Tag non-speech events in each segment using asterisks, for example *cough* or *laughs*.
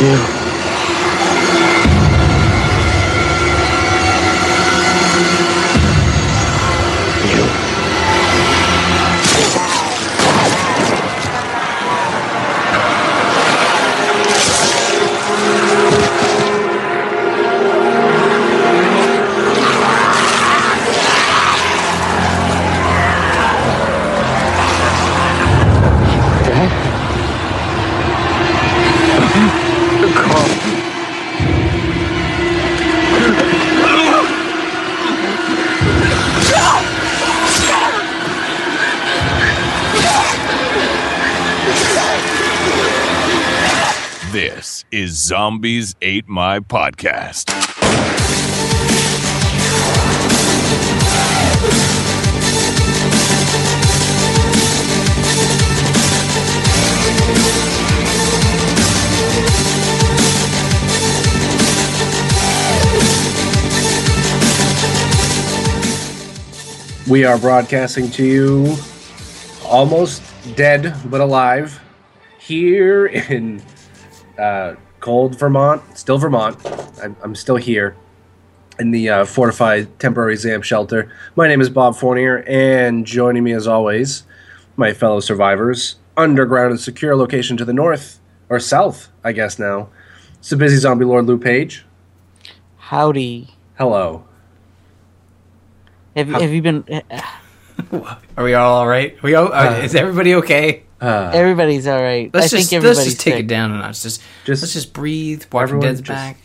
You. Zombies Ate My Podcast. We are broadcasting to you almost dead but alive here in uh, cold Vermont, still Vermont. I'm, I'm still here in the uh, fortified temporary ZAMP shelter. My name is Bob Fournier, and joining me as always, my fellow survivors, underground and secure location to the north, or south, I guess now. It's the busy zombie lord Lou Page. Howdy. Hello. Have, have you been? *laughs* Are we all all right? We all, uh, is everybody okay? Everybody's all right. Let's I just think let's just take sick. it down a notch. Just, Just- let's just breathe. Walking everyone Dead's just- back.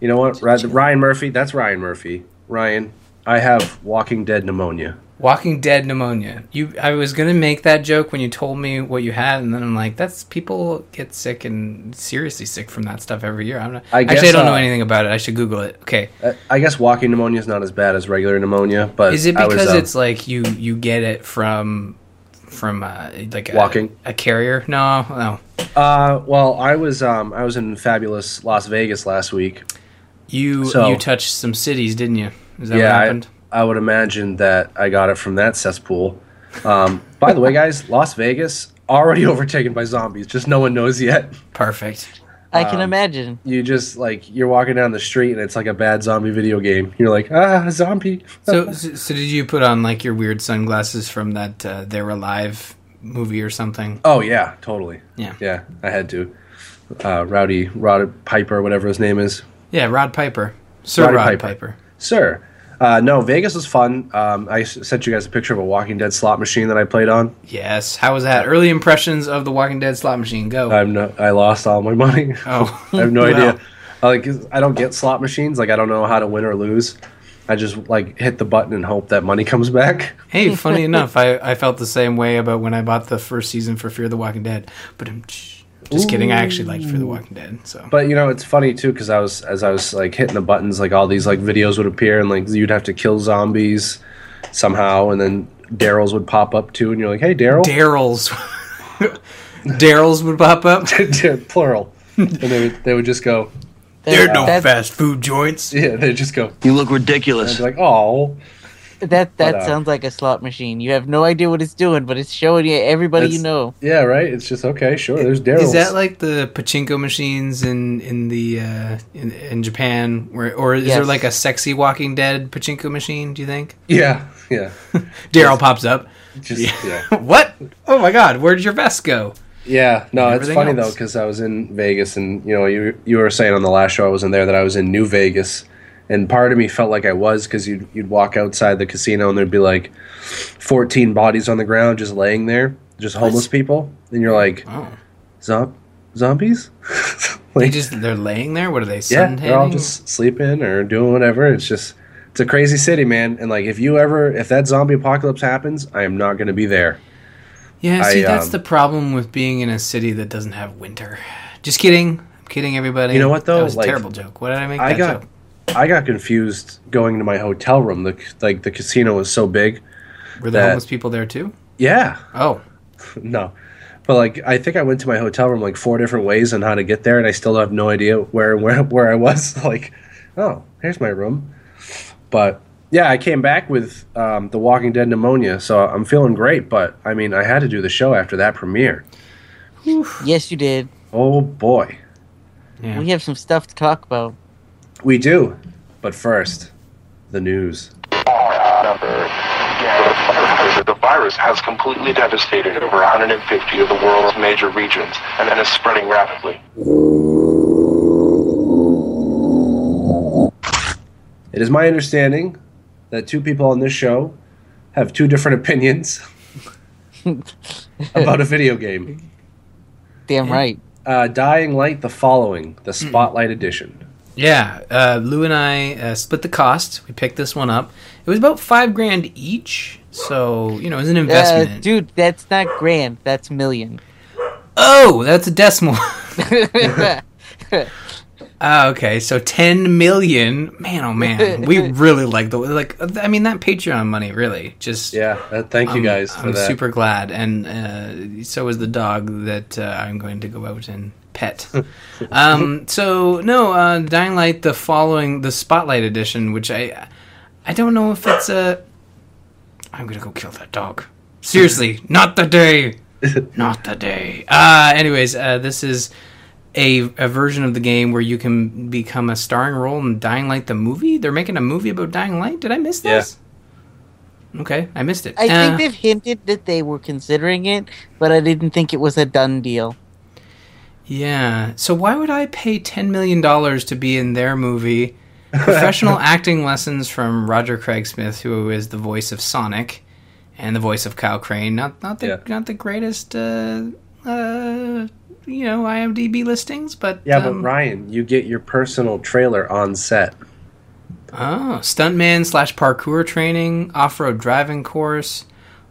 You know what? Ryan Murphy. That's Ryan Murphy. Ryan, I have Walking Dead pneumonia. Walking Dead pneumonia. You, I was gonna make that joke when you told me what you had, and then I'm like, that's people get sick and seriously sick from that stuff every year. I'm not. I actually, I don't know uh, anything about it. I should Google it. Okay. I guess walking pneumonia is not as bad as regular pneumonia, but Is it I was, because uh, it's like you you get it from from uh, like a, Walking? a carrier? No, no. Uh, well, I was um, I was in fabulous Las Vegas last week. You So- you touched some cities, didn't you? Is that yeah, what happened? I would imagine that I got it from that cesspool. Um, by the way, guys, Las Vegas already *laughs* overtaken by zombies. Just no one knows yet. Perfect. I um, can imagine. You just like you're walking down the street and it's like a bad zombie video game. You're like, ah, zombie. So, so, so did you put on like your weird sunglasses from that uh, "They're Alive" movie or something? Oh yeah, totally. Yeah. Yeah, I had to. Uh, Rowdy Rod Piper, whatever his name is. Yeah, Rod Piper, Sir Roddy Rod Piper. Piper. Sir. Uh, no, Vegas was fun. Um, I sent you guys a picture of a Walking Dead slot machine that I played on. Yes. How was that? Early impressions of the Walking Dead slot machine. Go. I'm no, I lost all my *laughs* money. oh, *laughs* I have no *laughs* Wow. idea. I, like I don't get slot machines. Like I don't know how to win or lose. I just like hit the button and hope that money comes back. Hey, funny enough, I, I felt the same way about when I bought the first season for Fear the Walking Dead. But I'm just kidding. I actually liked Fear the Walking Dead. So But you know, it's funny too because I was as I was like hitting the buttons, like all these like videos would appear and like you'd have to kill zombies somehow, and then Daryl's would pop up too, and you're like, hey, Daryl, Daryl's *laughs* Daryl's would pop up. *laughs* plural, and they would they would just go, There are no fast food joints. yeah, they just go, You look and ridiculous. I'd be like, oh, *laughs* that that But, uh, sounds like a slot machine. You have no idea what it's doing, but it's showing you everybody you know. yeah, right. It's just okay, sure. There's Daryl. Is that like the pachinko machines in in the uh, in, in Japan, where or is there like a sexy Walking Dead pachinko machine? Do you think *laughs* yeah, yeah, *laughs* Daryl pops up? just yeah. what? Oh my God! Where'd your vest go? Yeah, no, it's everything funny though because I was in Vegas, and you know, you you were saying on the last show I was in there that I was in New Vegas, and part of me felt like I was because you'd you'd walk outside the casino and there'd be like fourteen bodies on the ground just laying there, just homeless people, and you're like, Oh, Zom- zombies? *laughs* they just they're laying there. What are they? yeah, they're all just sleeping or doing whatever. It's just it's a crazy city, man. And like, if you ever if that zombie apocalypse happens, I am not going to be there. Yeah, see, I, that's um, the problem with being in a city that doesn't have winter. Just kidding. I'm kidding, everybody. You know what, though? That was a terrible joke. What did I make I that got joke? I got confused going to my hotel room. The like the casino was so big. Were the that- homeless people there too? Yeah, Oh, *laughs* no, but like I think I went to my hotel room like four different ways on how to get there, and I still have no idea where where *laughs* where I was. *laughs* like, oh, here's my room. But yeah, I came back with um, the Walking Dead pneumonia, so I'm feeling great. But I mean, I had to do the show after that premiere. Yes, you did. Oh boy, Yeah. We have some stuff to talk about. We do. But first, the news. The virus has completely devastated over 150 of the world's major regions and then is spreading rapidly. It is my understanding that two people on this show have two different *laughs* opinions *laughs* about a video game. Damn right. Uh, Dying Light the following, the Spotlight Edition. Yeah, uh, Lou and I uh, split the cost. We picked this one up. It was about five grand each, so you know, it was an Uh, investment. dude, that's not grand. That's million. oh, that's a decimal. *laughs* *laughs* Ah, okay, so ten million. Man, oh man, we really like the like. I mean, that Patreon money really just. Yeah, uh, thank you I'm- guys for I'm that. super glad, and uh, so is the dog that uh, I'm going to go out and pet. um, so no, uh, Dying Light, the following, the Spotlight edition, which I, I don't know if it's a. I'm gonna go kill that dog. Seriously, *laughs* not the day, not the day. Uh, anyways, uh, this is. A, a version of the game where you can become a starring role in Dying Light the movie. They're making a movie about Dying Light. Did I miss Yeah. this? Okay, I missed it. I Uh, think they've hinted that they were considering it, but I didn't think it was a done deal. Yeah. So why would I pay ten million dollars to be in their movie? *laughs* Professional acting lessons from Roger Craig Smith, who is the voice of Sonic, and the voice of Kyle Crane. Not not the Yeah. not the greatest, uh, uh, you know, IMDb listings, but Yeah, um, but Ryan, you get your personal trailer on set. oh, stuntman slash parkour training, off road driving course.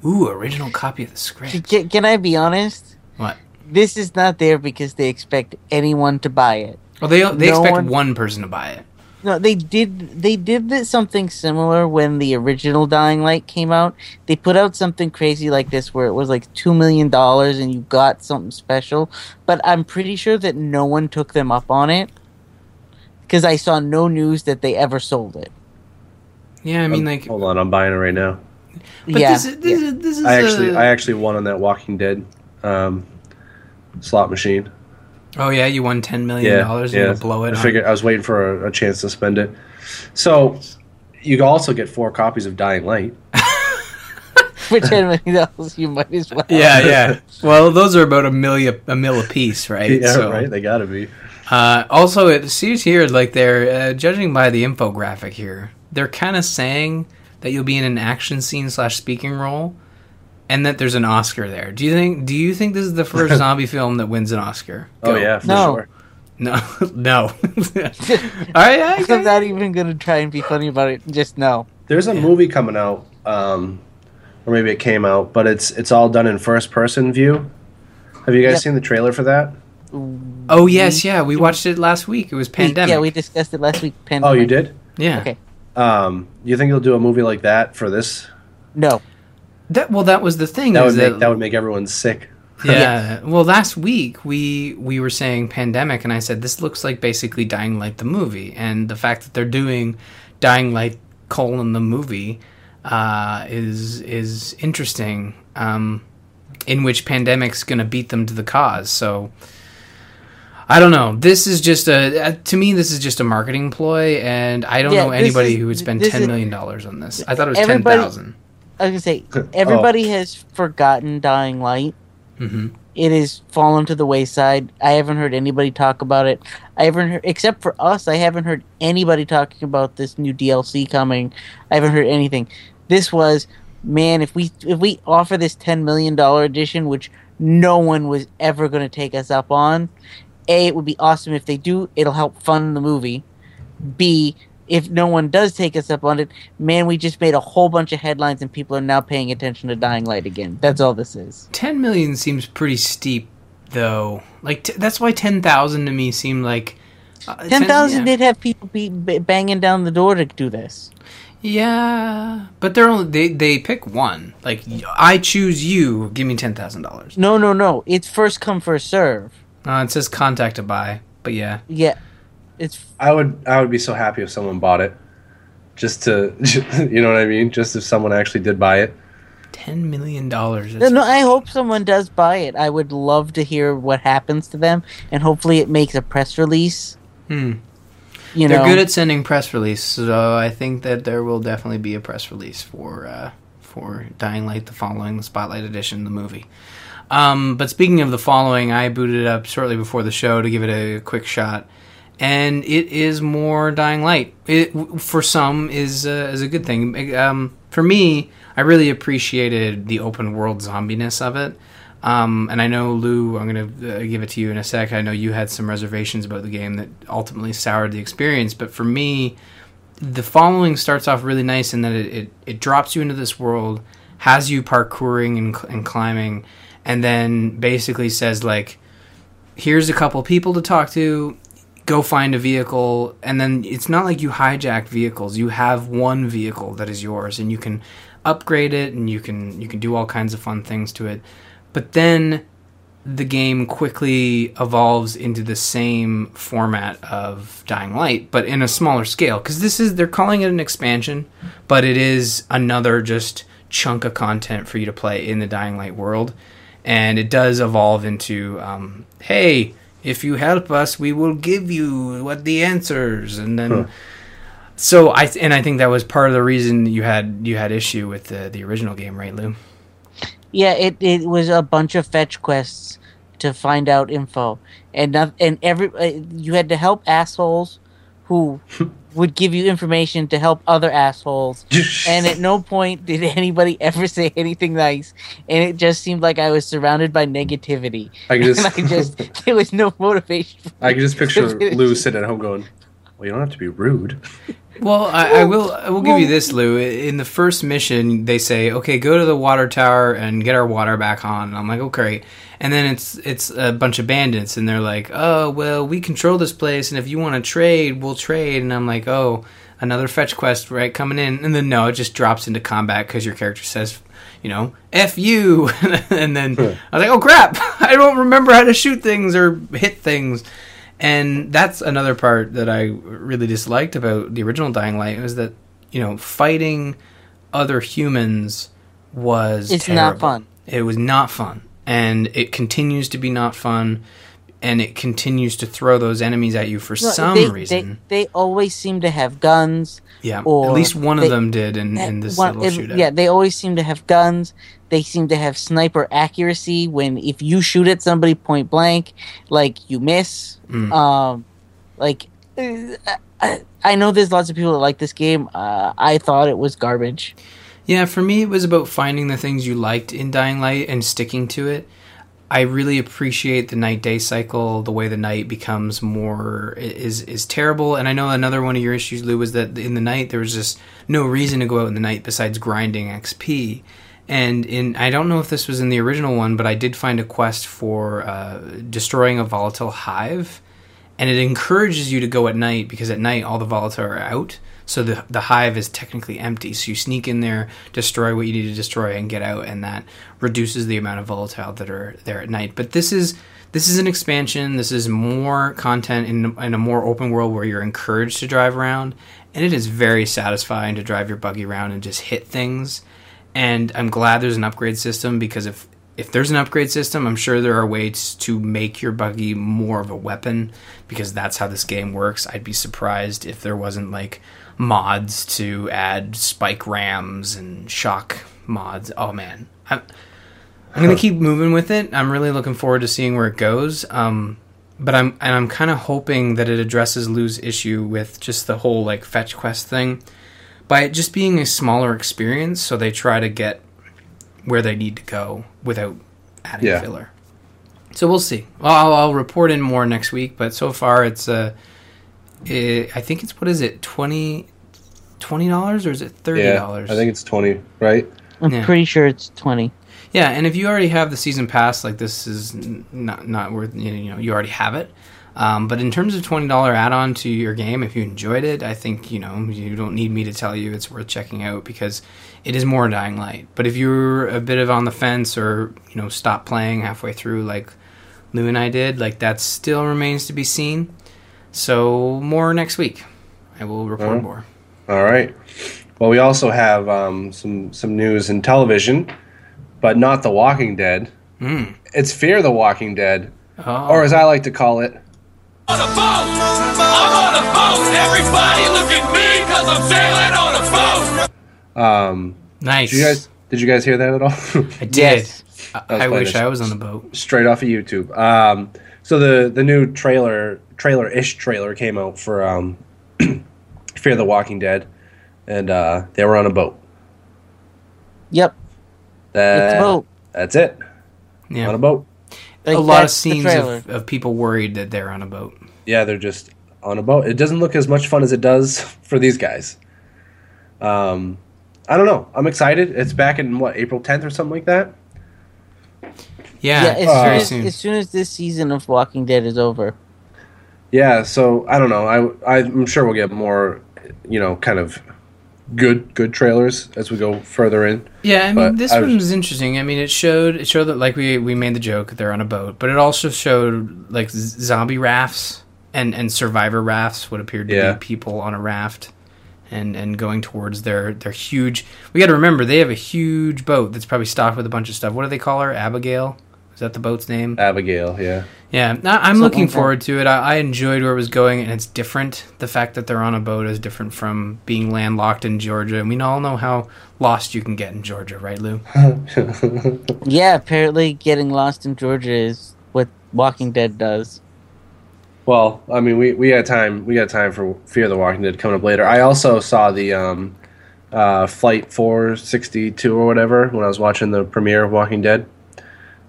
Ooh, original copy of the script. Can, can I be honest? What? This is not there because they expect anyone to buy it. Well, they they No expect one- one person to buy it. No, they did. They did this, something similar when the original Dying Light came out. They put out something crazy like this, where it was like two million dollars, and you got something special. But I'm pretty sure that no one took them up on it because I saw no news that they ever sold it. Yeah, I mean, Um, like, hold on, I'm buying it right now. but yeah, this is this yeah. is this is I actually, a- I actually won on that Walking Dead um, slot machine. Oh yeah, you won ten million Yeah, dollars yeah. and you blow it. I on- figured I was waiting for a, a chance to spend it. So you also get four copies of Dying Light. *laughs* *laughs* for ten million dollars, you might as well. Yeah, yeah. *laughs* Well, those are about a million a mil a piece, right? Yeah, So, right. They gotta be. Uh, also, it seems here like they're uh, judging by the infographic here. They're kind of saying that you'll be in an action scene slash speaking role, and that there's an Oscar there. Do you think? Do you think this is the first *laughs* zombie film that wins an Oscar? Oh yeah, for No. sure. No, *laughs* no. *laughs* All right, I'm not even gonna try and be funny about it. Just no. There's a movie coming out, um, or maybe it came out, but it's it's all done in first person view. Have you guys Yep. seen the trailer for that? Oh yes, yeah. We watched it last week. It was pandemic. yeah, we discussed it last week. Pandemic. Oh, you did. Yeah. Okay. Um, you think you'll do a movie like that for this? No. That well, that was the thing. That is would make that would make everyone sick. *laughs* Yeah. Well, last week we we were saying pandemic, and I said this looks like basically Dying Light the movie, and the fact that they're doing Dying Light colon the movie uh, is is interesting. Um, in which pandemic's going to beat them to the cause. So I don't know. This is just a uh, to me this is just a marketing ploy, and I don't Yeah, know anybody is- who would spend this ten is- million dollars on this. I thought it was ten Everybody- thousand. I was gonna say Oh. everybody has forgotten Dying Light. Mm-hmm. It has fallen to the wayside. I haven't heard anybody talk about it. I haven't heard, except for us. I haven't heard anybody talking about this new DLC coming. I haven't heard anything. This was, man. If we if we offer this ten million dollar edition, which no one was ever going to take us up on, a it would be awesome if they do. It'll help fund the movie. B if no one does take us up on it, man, we just made a whole bunch of headlines and people are now paying attention to Dying Light again. That's all this is. 10 million seems pretty steep though like t- that's why 10,000 to me seemed like uh, 10,000 yeah. did have people be b- banging down the door to do this. yeah but they're only they they pick one like I choose you give me $10,000 No, no, no. It's first come, first serve. uh, it says contact to buy but yeah Yeah. It's I would I would be so happy if someone bought it, just to *laughs* you know what I mean. Just if someone actually did buy it. Ten million dollars. No, no, I hope someone does buy it. I would love to hear what happens to them, and hopefully it makes a press release. Hmm. You They're know, good at sending press release, so I think that there will definitely be a press release for uh, for Dying Light: The Following, the Spotlight Edition, the movie. Um, but speaking of the following, I booted it up shortly before the show to give it a quick shot, and it is more Dying Light. It for some is uh, is a good thing. Um, for me, I really appreciated the open world zombiness of it. Um, and I know Lou, I'm going to uh, give it to you in a sec. I know you had some reservations about the game that ultimately soured the experience, but for me, the following starts off really nice in that it, it, it drops you into this world, has you parkouring and, cl- and climbing, and then basically says like, here's a couple people to talk to, go find a vehicle, and then it's not like you hijack vehicles. You have one vehicle that is yours, and you can upgrade it, and you can you can do all kinds of fun things to it. But then the game quickly evolves into the same format of Dying Light, but in a smaller scale. Because this is they're calling it an expansion, but it is another just chunk of content for you to play in the Dying Light world, and it does evolve into, um, hey, if you help us, we will give you what the answers, and then. So I and I think that was part of the reason you had you had issue with the the original game, right, Lou? yeah, it, it was a bunch of fetch quests to find out info, and not, and every uh, you had to help assholes who *laughs* would give you information to help other assholes, *laughs* and at no point did anybody ever say anything nice, and it just seemed like I was surrounded by negativity, I can *laughs* and just, I just *laughs* there was no motivation. For I can just picture Lou sitting at home going, "Well, you don't have to be rude." Well, I, I will. I will give you this, Lou. In the first mission, they say, "Okay, go to the water tower and get our water back on." And I'm like, "Okay." And then it's it's a bunch of bandits, and they're like, "Oh, well, we control this place, and if you want to trade, we'll trade." And I'm like, "Oh, another fetch quest, right? Coming in." And then no, it just drops into combat because your character says, you know, "F you," *laughs* and then hmm. I was like, "Oh crap! *laughs* I don't remember how to shoot things or hit things." And that's another part that I really disliked about the original Dying Light was that you know fighting other humans was It's not fun. It was not fun, and it continues to be not fun, and it continues to throw those enemies at you for No, some they, reason. they, they always seem to have guns. yeah, or at least one they- of them did in, in this One- little shootout. Yeah, they always seem to have guns. They seem to have sniper accuracy. When if you shoot at somebody point blank, like you miss. Mm. Um, like uh, I, I know there's lots of people that like this game. Uh, I thought it was garbage. Yeah, for me, it was about finding the things you liked in Dying Light and sticking to it. I really appreciate the night day cycle, the way the night becomes more is is terrible. And I know another one of your issues, Lou, was that in the night there was just no reason to go out in the night besides grinding XP. And in I don't know if this was in the original one, but I did find a quest for uh, destroying a volatile hive, and it encourages you to go at night because at night all the volatile are out. So the the hive is technically empty. So you sneak in there, destroy what you need to destroy, and get out, and that reduces the amount of volatile that are there at night. But this is this is an expansion. This is more content in, in a more open world where you're encouraged to drive around, and it is very satisfying to drive your buggy around and just hit things. And I'm glad there's an upgrade system because if if there's an upgrade system, I'm sure there are ways to make your buggy more of a weapon because that's how this game works. I'd be surprised if there wasn't like mods to add spike rams and shock mods. Oh man, I'm, I'm gonna keep moving with it. I'm really looking forward to seeing where it goes. Um, but I'm and I'm kind of hoping that it addresses Lou's issue with just the whole like fetch quest thing by it just being a smaller experience. So they try to get where they need to go without adding Yeah. filler. So we'll see. Well, I'll, I'll report in more next week, but so far it's uh, eh, I think it's what is it 20 dollars or is it thirty Yeah, dollars? I think it's twenty, right? I'm Yeah. pretty sure it's twenty. Yeah, and if you already have the season pass, like this is n- not not worth you know you already have it. Um, but in terms of twenty dollar add on to your game, if you enjoyed it, I think you know you don't need me to tell you it's worth checking out because it is more Dying Light. But if you're a bit of on the fence or you know stop playing halfway through, like Lou and I did, like that still remains to be seen. So more next week. I will report Alright. more. All right. Well, we also have um, some some news in television. but not The Walking Dead. Hmm. It's Fear the Walking Dead, Oh. or as I like to call it, on a boat. I'm on a boat. Everybody look at me because I'm sailing on a boat. um, nice. did you guys did you guys hear that at all? *laughs* I did. Yes. I, I wish this. I was on the boat. Straight off of YouTube. Um, so the the new trailer trailer ish trailer came out for um, *clears throat* Fear the Walking Dead, and uh, they were on a boat. Yep. That, It's a boat. That's it. Yeah. On a boat. Like, a lot of scenes of, of people worried that they're on a boat. Yeah, they're just on a boat. It doesn't look as much fun as it does *laughs* for these guys. Um, I don't know. I'm excited. It's back in what April 10th or something like that. Yeah, yeah, as, Uh, very soon soon. as, as soon as this season of Walking Dead is over. Yeah. So I don't know. I I'm sure we'll get more, you know, kind of good good trailers as we go further in. Yeah, I mean, But this I was- one was interesting. I mean, it showed it showed that like we we made the joke they're on a boat, but it also showed like z- zombie rafts and and survivor rafts what appeared to Yeah. be people on a raft and and going towards their their huge. We got to remember they have a huge boat that's probably stocked with a bunch of stuff. What do they call her? Abigail. Is that the boat's name? Abigail. Yeah. Yeah, I- I'm Something looking like forward to it. I, I enjoyed where it was going, and it's different. The fact that they're on a boat is different from being landlocked in Georgia, and we all know how lost you can get in Georgia, right, Lou? *laughs* Yeah, apparently getting lost in Georgia is what Walking Dead does. Well, I mean, we, we got time. We got time for Fear the Walking Dead coming up later. I also saw the um, uh, Flight 462 or whatever when I was watching the premiere of Walking Dead,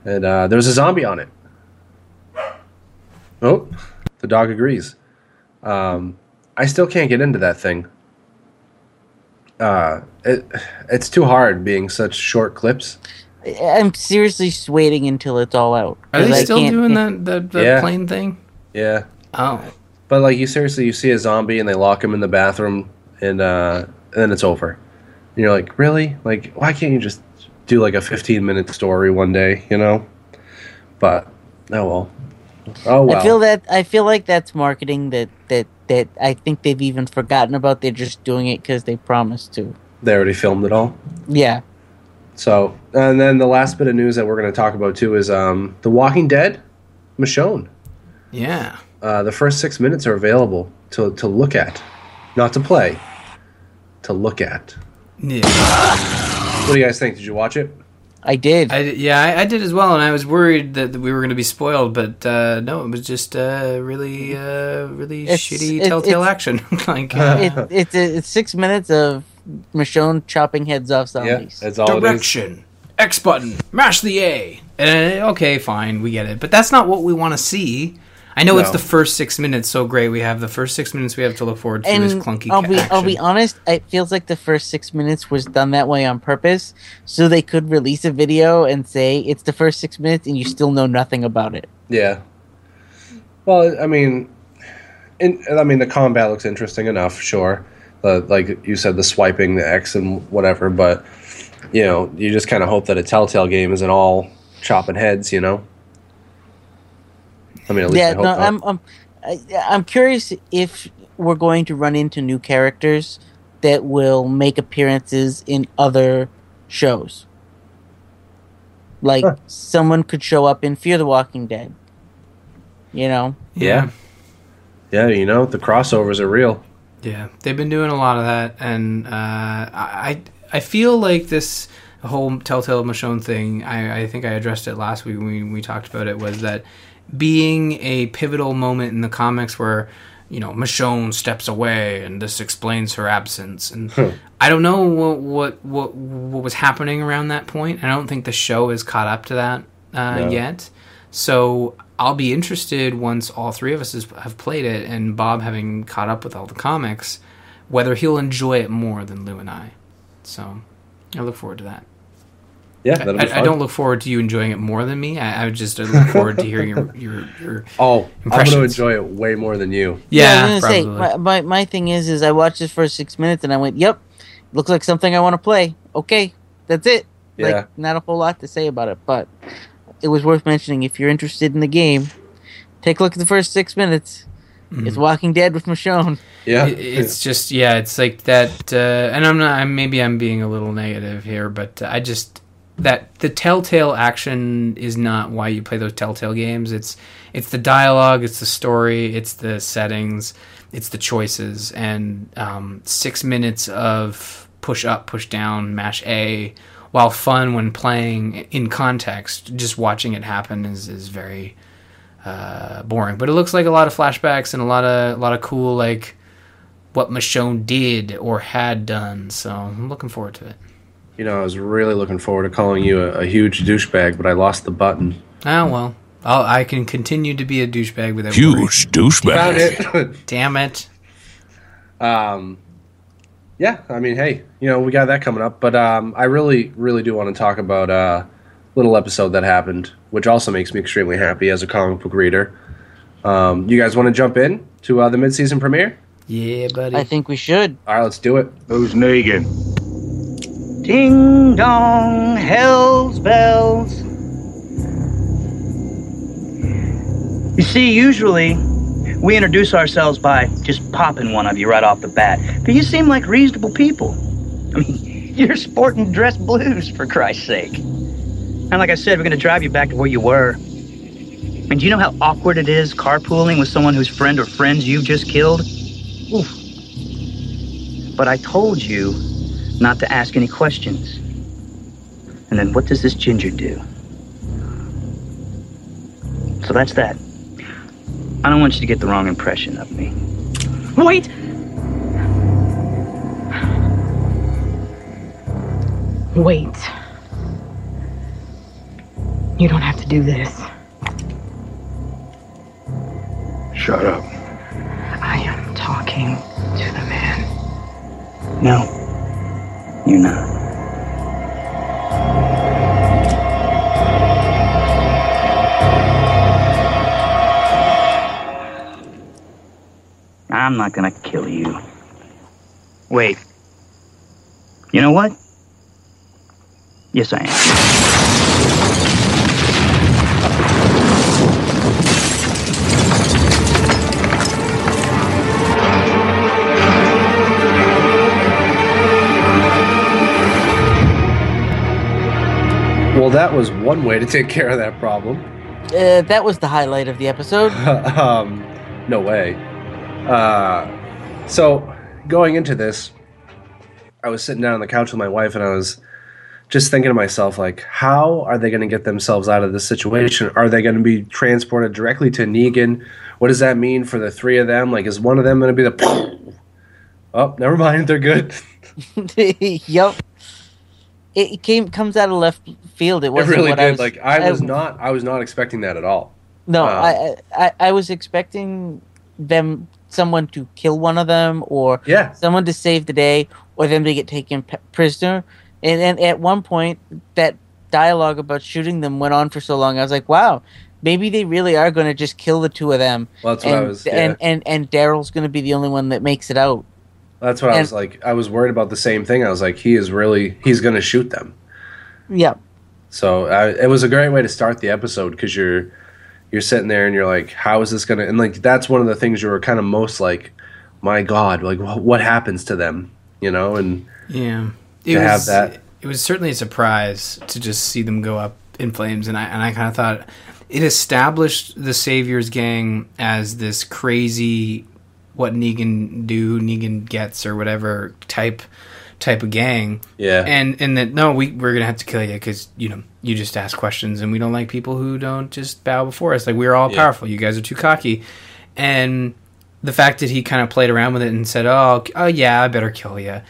and uh, there was a zombie on it. Oh, the dog agrees. Um, I still can't get into that thing. Uh, it it's too hard being such short clips. I- I'm seriously just waiting until it's all out. Are they I still doing that that, that Yeah. plane thing? Yeah, Oh, But like you seriously, you see a zombie and they lock him in the bathroom, and uh, and then it's over. And you're like, really? Like, why can't you just do like a 15 minute story one day? You know? But oh well. Oh well. I feel that I feel like that's marketing that that that I think they've even forgotten about. They're just doing it because they promised to. they already filmed it all. Yeah. So, and then the last bit of news that we're going to talk about too is um, The Walking Dead, Michonne. yeah. Uh, the first six minutes are available to to look at, not to play, to look at. Yeah, *laughs* What do you guys think? Did you watch it? I did. I, yeah, I, I did as well, and I was worried that we were going to be spoiled, but uh, no, it was just uh, really, uh, really It's- shitty it- Telltale it's- action. *laughs* like uh, it, it's it's six minutes of Michonne chopping heads off Yeah, zombies. that's all it is. direction, X button, mash the A. Uh, okay, fine, we get it, but that's not what we want to see. I know it's the first six minutes so great. We have the first six minutes we have to look forward to this and clunky. I'll be action. I'll be honest. It feels like the first six minutes was done that way on purpose, so they could release a video and say it's the first six minutes, and you still know nothing about it. Yeah. Well, I mean, in, I mean, the combat looks interesting enough. Sure, the, like you said, the swiping, the X, and whatever. But you know, you just kind of hope that a Telltale game isn't all chopping heads. You know. I mean, at least yeah, I hope no, not. I'm I'm I, I'm curious if we're going to run into new characters that will make appearances in other shows. Like Huh. someone could show up in Fear the Walking Dead. You know, yeah. Yeah, you know, the crossovers are real. Yeah, they've been doing a lot of that, and uh, I I feel like this whole Telltale Michonne thing. I, I think I addressed it last week when we, we talked about it. Was that being a pivotal moment in the comics where you know Michonne steps away, and this explains her absence, and I don't know what, what what what was happening around that point. I don't think the show is caught up to that uh, No. yet. So I'll be interested once all three of us has, have played it and Bob having caught up with all the comics, whether he'll enjoy it more than Lou and I. So I look forward to that. Yeah, that'll be I, fun. I don't look forward to you enjoying it more than me. I, I just look forward to hearing your *laughs* your, your Oh, I'm going to enjoy it way more than you. yeah, I was say my, my my thing is is I watched this for six minutes and I went, "Yep, looks like something I want to play." Okay, that's it. Yeah. Like not a whole lot to say about it, but it was worth mentioning. If you're interested in the game, take a look at the first six minutes. Mm-hmm. It's Walking Dead with Michonne. Yeah. It- it's just yeah, it's like that. Uh, and I'm not. I'm, maybe I'm being a little negative here, but I just that the telltale action is not why you play those telltale games. It's it's the dialogue, it's the story, it's the settings, it's the choices, and um, six minutes of push up, push down, mash A, while fun when playing in context, just watching it happen is is very uh, boring. But it looks like a lot of flashbacks and a lot of a lot of cool like what Michonne did or had done. So I'm looking forward to it. You know, I was really looking forward to calling you a, a huge douchebag, but I lost the button. Oh well, I'll, I can continue to be a douchebag without worry. Huge douchebag. Found it. *laughs* *laughs* Damn it! um, yeah, I mean, hey, you know, we got that coming up, but um, I really, really do want to talk about uh, a little episode that happened, which also makes me extremely happy as a comic book reader. Um, you guys want to jump in to uh, the mid-season premiere? Yeah, buddy. I think we should. All right, let's do it. Who's Negan? Ding dong, hell's bells. You see, usually we introduce ourselves by just popping one of you right off the bat. But you seem like reasonable people. I mean, *laughs* you're sporting dress blues, for Christ's sake. And like I said, we're going to drive you back to where you were. And do you know how awkward it is carpooling with someone whose friend or friends you've just killed? Oof. But I told you not to ask any questions. And then what does this ginger do? So that's that. I don't want you to get the wrong impression of me. Wait! Wait. You don't have to do this. Shut up. I am talking to the man. No, you're not. I'm not gonna kill you. Wait. You know what? Yes, I am. Well, that was one way to take care of that problem. Uh, that was the highlight of the episode. *laughs* um, no way. Uh, so going into this, I was sitting down on the couch with my wife, and I was just thinking to myself, like, how are they going to get themselves out of this situation? Are they going to be transported directly to Negan? What does that mean for the three of them? Like, is one of them going to be the? *laughs* Oh, never mind. They're good. *laughs* yep. It it came comes out of left field. It It wasn't really what did. I was, like, I was not. I was not expecting that at all. No, uh, I, I I was expecting them someone to kill one of them or Yeah. someone to save the day or them to get taken p- prisoner. And then at one point, that dialogue about shooting them went on for so long. I was like, wow, maybe they really are going to just kill the two of them. Well, that's what I was. Yeah. And and and Daryl's going to be the only one that makes it out. That's what I was like. I was worried about the same thing. I was like, he is really. He's going to shoot them. Yeah. So uh, it was a great way to start the episode because you're you're sitting there and you're like, how is this gonna? And like that's one of the things you were kind of most like, my God, like wh- what happens to them, you know? And Yeah, To have was, that. It was certainly a surprise to just see them go up in flames, and I and I kind of thought it established the Saviors gang as this crazy, what Negan do, Negan gets, or whatever type type of gang. Yeah. and and that no, we we're gonna have to kill you because you know you just ask questions, and we don't like people who don't just bow before us. Like we're all Yeah. powerful. You guys are too cocky, and the fact that he kind of played around with it and said, "Oh, oh yeah, I better kill you,"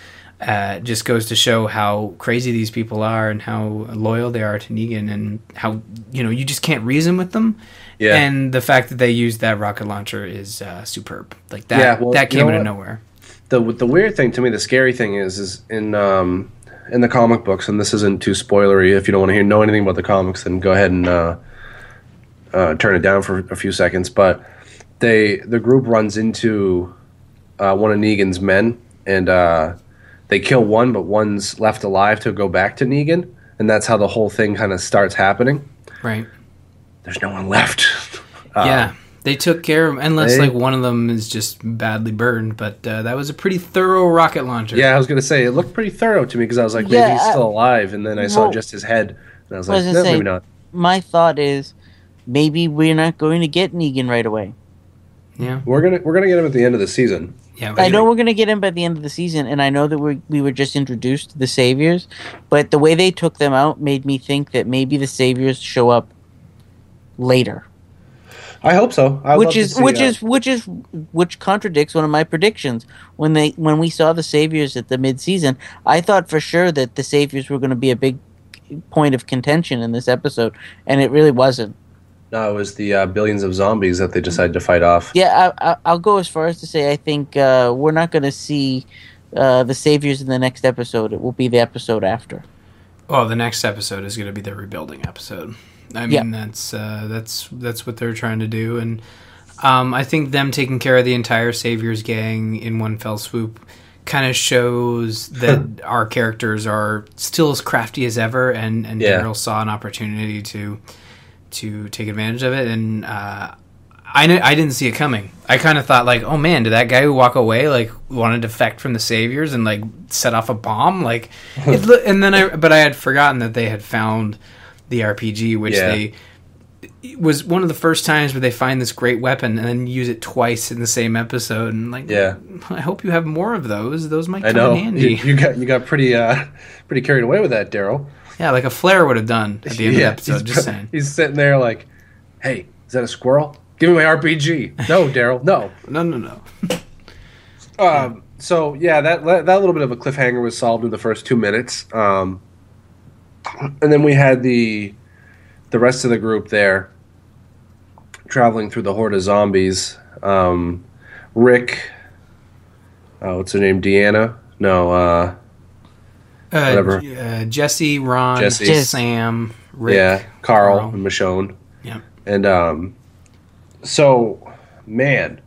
uh, just goes to show how crazy these people are and how loyal they are to Negan, and how you know you just can't reason with them. Yeah. And the fact that they used that rocket launcher is uh, superb. Like that, Yeah, well, that you came know out of nowhere. the the weird thing to me, the scary thing is, is in um in the comic books, and this isn't too spoilery. If you don't want to hear know anything about the comics, then go ahead and uh, uh, turn it down for a few seconds. But they the group runs into uh, one of Negan's men, and uh, they kill one, but one's left alive to go back to Negan, and that's how the whole thing kind of starts happening. Right. There's no one left. Uh, *laughs* yeah. They took care of, unless They- like one of them is just badly burned. But uh, that was a pretty thorough rocket launcher. Yeah, I was gonna say it looked pretty thorough to me because I was like, maybe he's I- still alive, and then I saw just his head, and I was I like, was no, say- maybe not. My thought is maybe we're not going to get Negan right away. yeah, We're gonna we're gonna get him at the end of the season. Yeah. I know we're going to get him by the end of the season, and I know that we we were just introduced to the Saviors, but the way they took them out made me think that maybe the Saviors show up later, I hope so. I'd which is which that. is which is which contradicts one of my predictions when they when we saw the Saviors at the mid season. I thought for sure that the Saviors were going to be a big point of contention in this episode, and it really wasn't. No, it was the uh, billions of zombies that they decided to fight off. Yeah, I, I, I'll go as far as to say I think uh, we're not going to see uh, the Saviors in the next episode. It will be the episode after. Oh, the next episode is going to be the rebuilding episode. I mean, that's uh, that's that's what they're trying to do, and um, I think them taking care of the entire Saviors gang in one fell swoop kind of shows *laughs* that our characters are still as crafty as ever, and and Yeah. Daryl saw an opportunity to to take advantage of it, and uh, I kn- I didn't see it coming. I kind of thought like, oh man, did that guy who walk away like want to defect from the Saviors and like set off a bomb? Like, *laughs* it, lo- and then I but I had forgotten that they had found the RPG, which Yeah. they was one of the first times where they find this great weapon and then use it twice in the same episode. And like, Yeah. I hope you have more of those. Those might I come know in handy. you, you got you got pretty uh pretty carried away with that, Daryl. Yeah, like a flare would have done at the end Yeah, of the episode. he's, Just saying. *laughs* he's sitting there like, "Hey, is that a squirrel? Give me my RPG." No, *laughs* Daryl, no. No, no, no. Um, so yeah, that that little bit of a cliffhanger was solved in the first two minutes, um, and then we had the the rest of the group there traveling through the horde of zombies. Um, Rick, oh, what's her name? Deanna? No, uh, Uh, Whatever. Uh, Jesse, Ron, Jesse. Sam, Rick. yeah, Carl, Carl. and Michonne. Yeah. And um, so, man,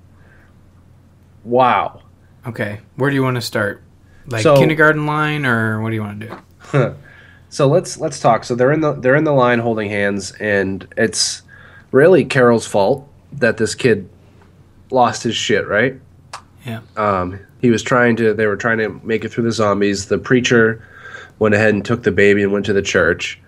wow. Okay, where do you want to start? Like So- kindergarten line, or what do you want to do? *laughs* So let's let's talk. So they're in the they're in the line holding hands, and it's really Carol's fault that this kid lost his shit. Right? Yeah. Um, he was trying to. They were trying to make it through the zombies. The preacher went ahead and took the baby and went to the church.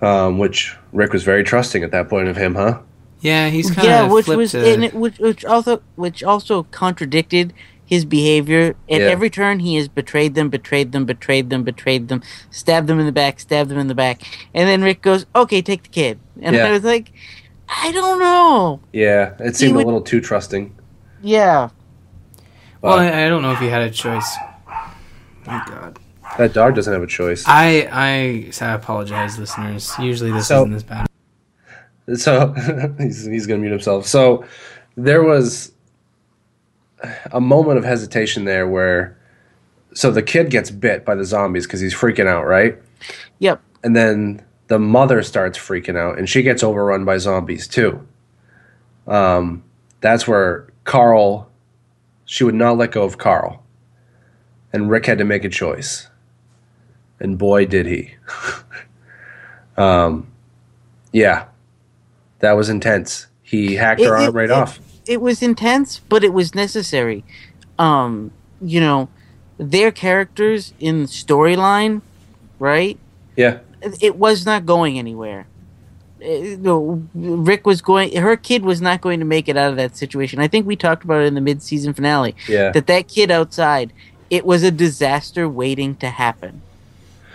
Um, which Rick was very trusting at that point of him, huh? Yeah, he's kind of yeah, which was to- and it, which which also which also contradicted his behavior. At Yeah. every turn, he has betrayed them, betrayed them, betrayed them, betrayed them, stabbed them in the back, stabbed them in the back, and then Rick goes, "Okay, take the kid," and Yeah. I was like, "I don't know." Yeah, it seemed would- a little too trusting. Yeah, well, I, I don't know if he had a choice. My God. That dog doesn't have a choice. I I, I apologize, listeners. Usually this So- isn't this bad. So *laughs* he's, he's going to mute himself. So there was a moment of hesitation there where, so the kid gets bit by the zombies because he's freaking out, right? yep. And then the mother starts freaking out and she gets overrun by zombies too. Um, that's where Carl, she would not let go of Carl. And Rick had to make a choice. And boy, did he. *laughs* um, yeah, that was intense. He hacked her arm it- right it- off. It was intense, but it was necessary. Um, you know, their characters in storyline, right? Yeah, it was not going anywhere. Uh, Rick was going. Her kid was not going to make it out of that situation. I think we talked about it in the mid-season finale. yeah. That that kid outside, it was a disaster waiting to happen.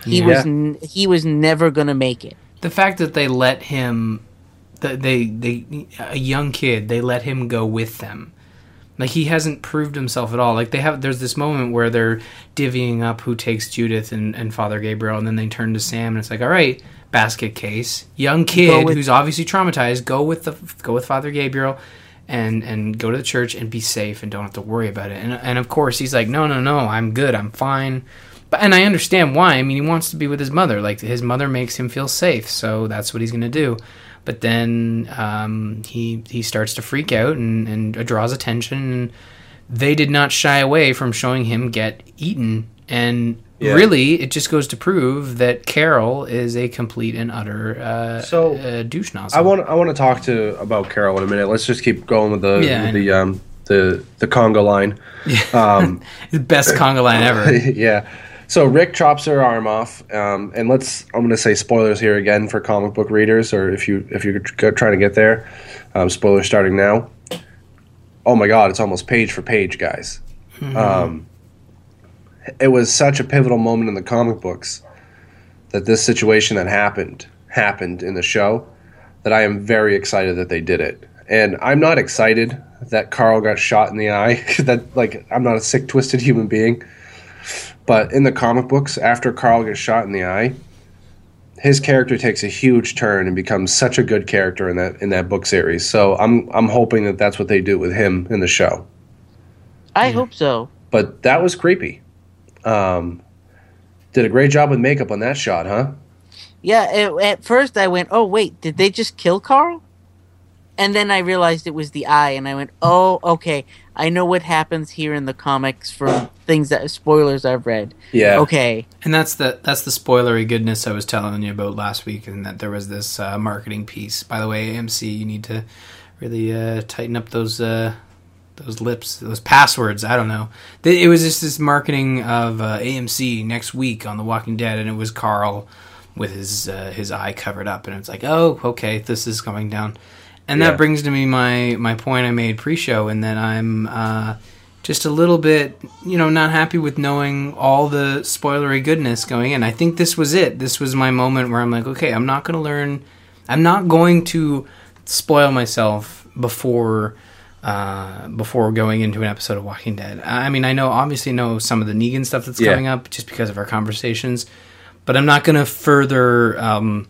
He Yeah. was n- he was never going to make it. The fact that they let him, that they they a young kid, they let him go with them. Like he hasn't proved himself at all. Like they have, there's this moment where they're divvying up who takes Judith and, and Father Gabriel, and then they turn to Sam, and it's like, all right, basket case, young kid with- who's obviously traumatized, go with the go with Father Gabriel, and and go to the church and be safe and don't have to worry about it. And and of course he's like, no, no, no, I'm good, I'm fine. But and I understand why. I mean, he wants to be with his mother. Like his mother makes him feel safe, so that's what he's gonna do. But then um, he he starts to freak out and, and draws attention. And they did not shy away from showing him get eaten. And Yeah. really, it just goes to prove that Carol is a complete and utter uh, So, uh, douche nozzle. I want I want to talk to about Carol in a minute. Let's just keep going with the Yeah, with the um the the Congo line. *laughs* Um, the *laughs* best conga line ever. *laughs* yeah. So Rick chops her arm off, um, and let's. I'm going to say spoilers here again for comic book readers, or if you if you're trying to get there, um, spoilers starting now. Oh my God! It's almost page for page, guys. Um, it was such a pivotal moment in the comic books that this situation that happened happened in the show that I am very excited that they did it. And I'm not excited that Carl got shot in the eye. *laughs* that like I'm not a sick twisted human being. But in the comic books, after Carl gets shot in the eye, his character takes a huge turn and becomes such a good character in that in that book series. So I'm I'm hoping that that's what they do with him in the show. I hope so. But that was creepy. Um, did a great job with makeup on that shot, huh? Yeah, it, at first I went, "Oh wait, did they just kill Carl?" And then I realized it was the eye, and I went, "Oh, okay, I know what happens here in the comics from things that spoilers I've read." Yeah. Okay. And that's the that's the spoilery goodness I was telling you about last week, and that there was this uh, marketing piece. By the way, AMC, you need to really uh, tighten up those uh, those lips, those passwords. I don't know. It was just this marketing of uh, AMC next week on The Walking Dead, and it was Carl with his uh, his eye covered up, and it's like, oh, okay, this is coming down. And Yeah. that brings to me my my point I made pre-show, and that I'm. Uh, just a little bit, you know, not happy with knowing all the spoilery goodness going in. I think this was it. This was my moment where I'm like, okay, I'm not going to learn. I'm not going to spoil myself before uh, before going into an episode of Walking Dead. I mean, I know obviously know some of the Negan stuff that's Yeah. coming up just because of our conversations, but I'm not going to further um,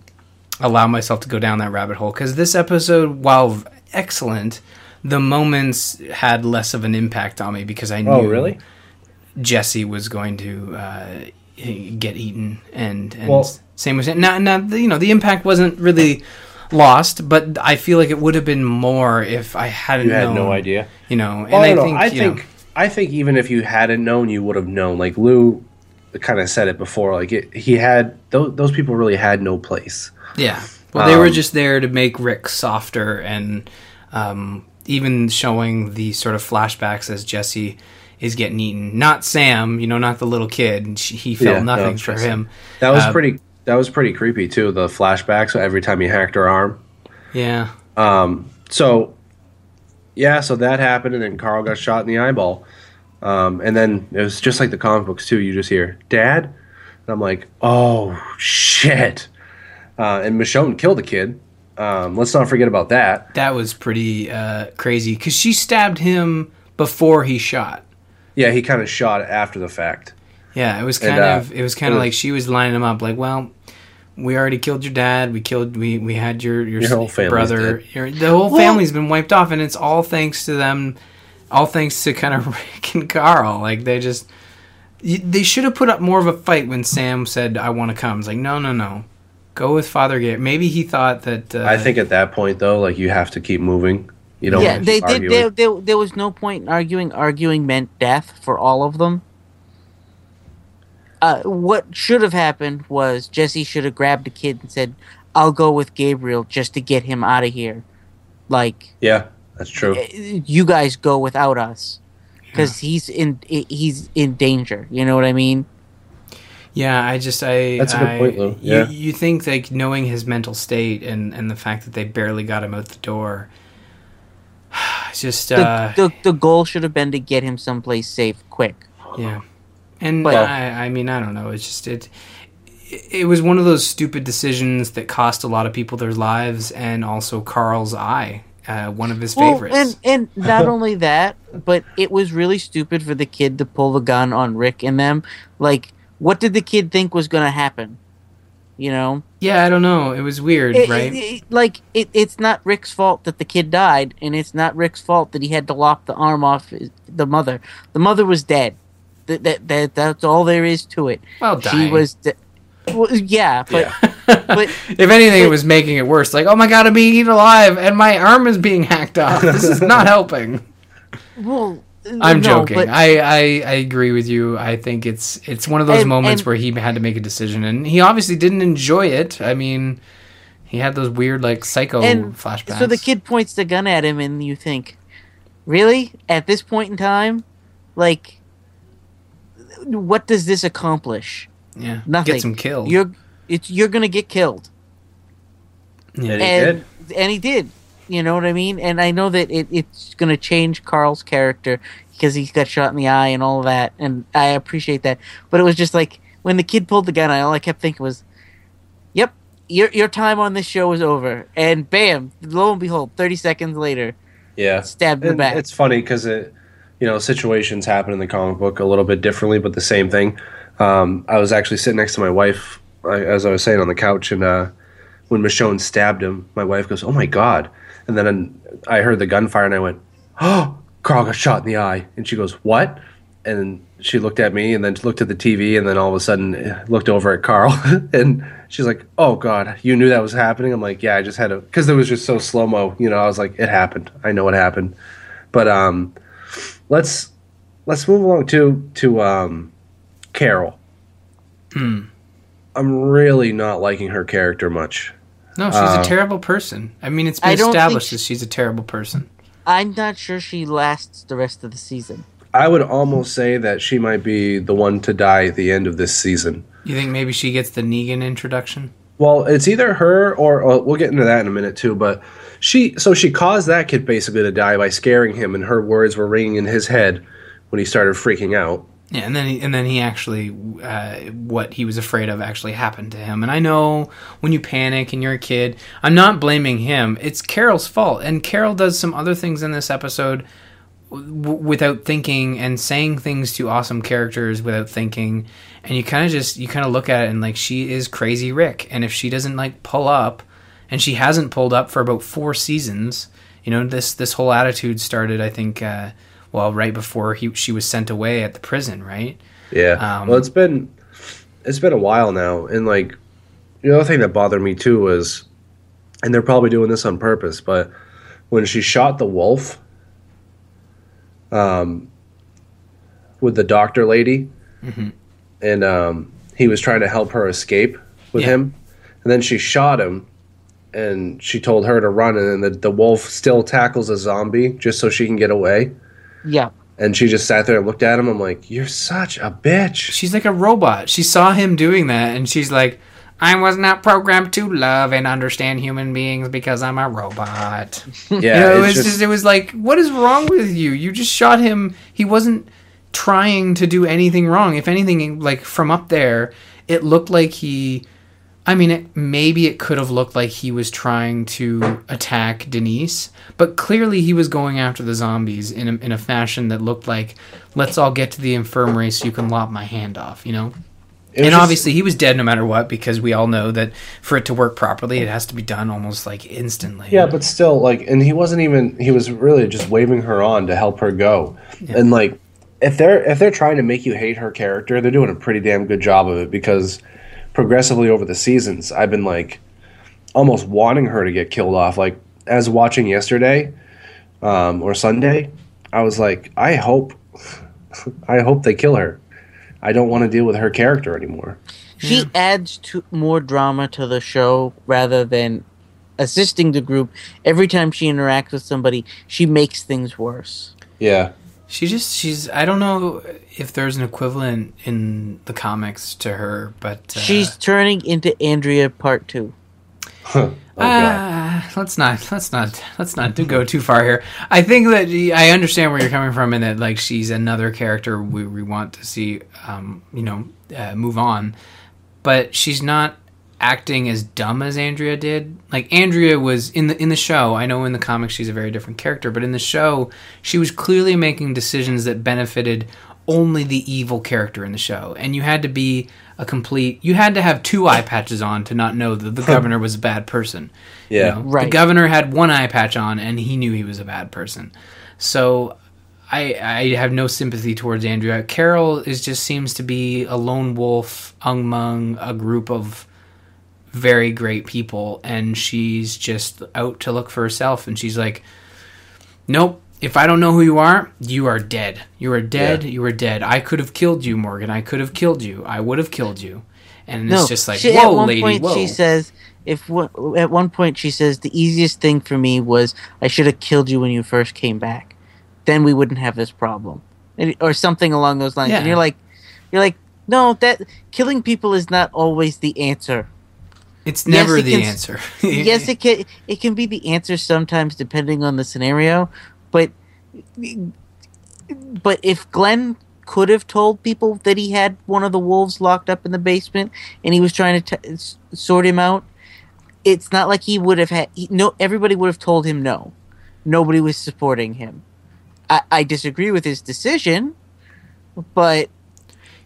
allow myself to go down that rabbit hole because this episode, while excellent, the moments had less of an impact on me because I knew Oh, really? Jesse was going to uh, get eaten, and and Well- same with now. Now you know the impact wasn't really lost, but I feel like it would have been more if I hadn't. You had known, no idea. You know, and Well, I think I you know, think I think even if you hadn't known, you would have known. Like Lou kind of said it before. Like it, he had those, those people really had no place. Yeah. Well, they were Um, just there to make Rick softer and um, even showing the sort of flashbacks as Jesse is getting eaten. Not Sam, you know, not the little kid. she- He felt Yeah, no, nothing for Jesse. him. That was Uh, pretty. That was pretty creepy too. The flashbacks every time he hacked her arm. Yeah. Um, so yeah, so that happened, and then Carl got shot in the eyeball. Um, and then it was just like the comic books too. You just hear "Dad," and I'm like, "Oh shit!" Uh, and Michonne killed the kid. Um, let's not forget about that. That was pretty uh, crazy because she stabbed him before he shot. Yeah, he kind of shot after the fact. Yeah, it was And, kind uh, of it was kind of like she was lining him up like, well, we already killed your dad. We killed we we had your your, Your whole brother. Your, the whole Well- family's been wiped off, and it's all thanks to them. All thanks to kind of *laughs* Rick and Carl. Like they just they should have put up more of a fight when Sam said, "I want to come." It's like, no, no, no, go with Father Gate. Maybe he thought that. Uh, I think at that point though, like you have to keep moving. You don't. yeah, wanna they keep did. arguing. There, there, there was no point in arguing. Arguing meant death for all of them. Uh, what should have happened was Jesse should have grabbed the kid and said, "I'll go with Gabriel just to get him out of here." Like Yeah, that's true. eh, you guys go without us because he's in eh, he's in danger. You know what I mean? Yeah, I just I That's a good I- point, Lou. You, Yeah. you think like knowing his mental state and and the fact that they barely got him out the door. *sighs* It's just The, uh, the the goal should have been to get him someplace safe quick. yeah, and But- I I mean I don't know. It's just it. It was one of those stupid decisions that cost a lot of people their lives, and also Carl's eye, uh, one of his favorites. and and *laughs* not only that, but it was really stupid for the kid to pull the gun on Rick and them. Like, what did the kid think was going to happen? You know, yeah, I don't know. It was weird, It- right? it- it- like it, it's not Rick's fault that the kid died, and it's not Rick's fault that he had to lop the arm off his, the mother. The mother was dead. That, that, that that's all there is to it. well, She was, de- well, yeah, but but *laughs* if anything, it was making it worse. Like, oh my god, I'm being eaten alive, and my arm is being hacked off. This is not helping. Well, I'm No, joking. but- I, I I agree with you. I think it's it's one of those And- moments and- where he had to make a decision, and he obviously didn't enjoy it. I mean, he had those weird like psycho and flashbacks. so the kid points the gun at him, and you think, really? At this point in time, like, what does this accomplish? yeah, Nothing. Get him killed. You're it's you're gonna get killed. Yeah. And he and did. and he did. You know what I mean? And I know that it, it's going to change Carl's character because he got shot in the eye and all that, and I appreciate that. But it was just like when the kid pulled the gun, I all I kept thinking was, "Yep, your your time on this show is over." And bam, lo and behold, thirty seconds later, Yeah. stabbed in the back. It's funny because it, you know, situations happen in the comic book a little bit differently, but the same thing. Um, I was actually sitting next to my wife, as I was saying, on the couch, and uh, when Michonne stabbed him, my wife goes, "Oh my god!" And then I heard the gunfire, and I went, "Oh, Carl got shot in the eye." And she goes, "What?" And she looked at me, and then looked at the TV, and then all of a sudden eh, looked over at Carl, *laughs* and she's like, "Oh God, you knew that was happening?" I'm like, "Yeah, I just had to," because it was just so slow mo. You know, I was like, "It happened. I know what happened." But um, let's let's move along to to um, Carol. I'm really not liking her character much. No, she's uh, a terrible person. I mean, it's I been established she- that she's a terrible person. I'm not sure she lasts the rest of the season. I would almost say that she might be the one to die at the end of this season. You think maybe she gets the Negan introduction? Well, it's either her or well, we'll get into that in a minute too. But she, so she caused that kid basically to die by scaring him, and her words were ringing in his head when he started freaking out. Yeah, and then he, and then he actually uh, what he was afraid of actually happened to him. And I know when you panic and you're a kid, I'm not blaming him. It's Carol's fault. And Carol does some other things in this episode w- without thinking and saying things to awesome characters without thinking. And you kind of just you kind of look at it and like she is crazy Rick. And if she doesn't like pull up, and she hasn't pulled up for about four seasons, you know this this whole attitude started. I think. Uh, well, right before he she was sent away at the prison, right? Yeah. Um, well, it's been it's been a while now, and like the other thing that bothered me too was, and they're probably doing this on purpose, but when she shot the wolf, um, with the doctor lady, Mhm. and um, he was trying to help her escape with Yeah. him, and then she shot him. And she told her to run, and then the, the wolf still tackles a zombie just so she can get away. Yeah. And she just sat there and looked at him. I'm like, "You're such a bitch." She's like a robot. She saw him doing that, and she's like, "I was not programmed to love and understand human beings because I'm a robot." *laughs* Yeah, you know, it was just- just, it was like, what is wrong with you? You just shot him. He wasn't trying to do anything wrong. If anything, like from up there, it looked like he. I mean, it, maybe it could have looked like he was trying to attack Denise, but clearly he was going after the zombies in a, in a fashion that looked like, let's all get to the infirmary so you can lop my hand off, you know? It And just- obviously he was dead no matter what because we all know that for it to work properly, it has to be done almost like instantly. Yeah, but still, like, and he wasn't even. He was really just waving her on to help her go, and like, if they're if they're trying to make you hate her character, they're doing a pretty damn good job of it because progressively over the seasons, I've been like almost wanting her to get killed off. Like as watching yesterday um, or Sunday, I was like, I hope, *laughs* I hope they kill her. I don't want to deal with her character anymore. She adds to more drama to the show rather than assisting the group. Every time she interacts with somebody, she makes things worse. Yeah. She just she's I don't know if there's an equivalent in the comics to her, but uh, She's turning into Andrea Part Two. *laughs* Oh, Ah, let's not let's not let's not do go too far here. I think that I understand where you're coming from, and that like she's another character we, we want to see, um, you know, uh, move on, but she's not acting as dumb as Andrea did. Like Andrea was in the in the show. I know in the comics she's a very different character, but in the show she was clearly making decisions that benefited only the evil character in the show, and you had to be a complete. You had to have two eye patches on to not know that the *laughs* governor was a bad person. You Yeah. right. The governor had one eye patch on, and he knew he was a bad person. So. I, I have no sympathy towards Andrea. Carol is just seems to be a lone wolf among a group of very great people and she's just out to look for herself and she's like nope if I don't know who you are, you are dead. You are dead. Yeah. You are dead. I could have killed you, Morgan. I could have killed you. I would have killed you. And No, it's just like, she, whoa, at one lady, point whoa. she says, "If at one point she says the easiest thing for me was I should have killed you when you first came back, then we wouldn't have this problem, and, or something along those lines." And you're like, you're like, no, that killing people is not always the answer. It's never yes, it the can- answer. *laughs* yes, it can it can be the answer sometimes depending on the scenario, but but if Glenn could have told people that he had one of the wolves locked up in the basement and he was trying to t- sort him out, it's not like he would have had he, no. Everybody would have told him no. Nobody was supporting him. I, I disagree with his decision, but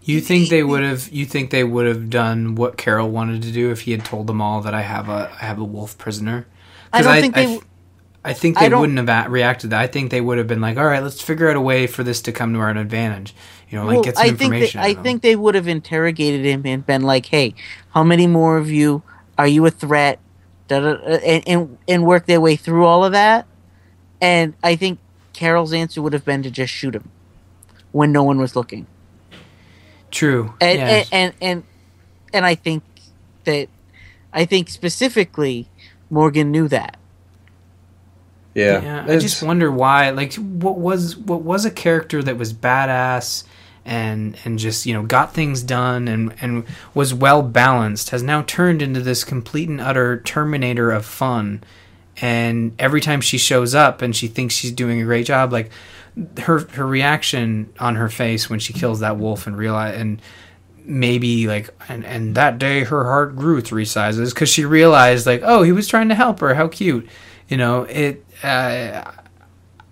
You think they would have? You think they would have done what Carol wanted to do if he had told them all that I have a I have a wolf prisoner? I don't think they I, I think they don't- wouldn't have reacted. that. I think they would have been like, "All right, let's figure out a way for this to come to our advantage." You know, like Well, get some I think they, information. I think they would have interrogated him and been like, "Hey, how many more of you? Are you a threat?" Da, da, da, and, and and work their way through all of that. And I think Carol's answer would have been to just shoot him when no one was looking. True. And yes. and, and and and I think that I think specifically Morgan knew that. Yeah, Yeah, I just wonder why. Like, what was what was a character that was badass and and just you know got things done and and was well balanced has now turned into this complete and utter Terminator of fun. And every time she shows up and she thinks she's doing a great job, like her her reaction on her face when she kills that wolf and realize and maybe like and and that day her heart grew three sizes because she realized like oh he was trying to help her how cute you know it uh,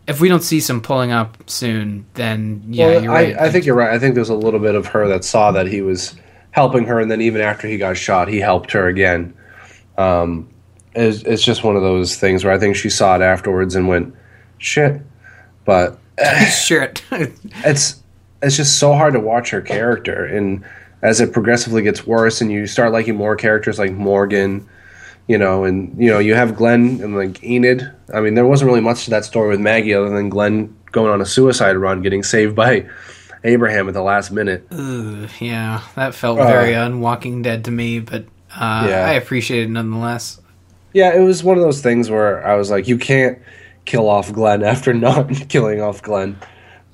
if we don't see some pulling up soon then yeah well, you're I, I think you're right. I think there's a little bit of her that saw that he was helping her, and then even after he got shot, he helped her again. Um, it's, it's just one of those things where I think she saw it afterwards and went, "Shit," but *laughs* shit it's it's just so hard to watch her character, and as it progressively gets worse, and you start liking more characters like Morgan, you know, and you know you have Glenn and like Enid. I mean, there wasn't really much to that story with Maggie other than Glenn going on a suicide run, getting saved by Abraham at the last minute. Yeah that felt Uh, very unwalking dead to me but uh, Yeah. i appreciate it nonetheless Yeah, it was one of those things where I was like, you can't kill off Glenn *laughs* after not killing off Glenn.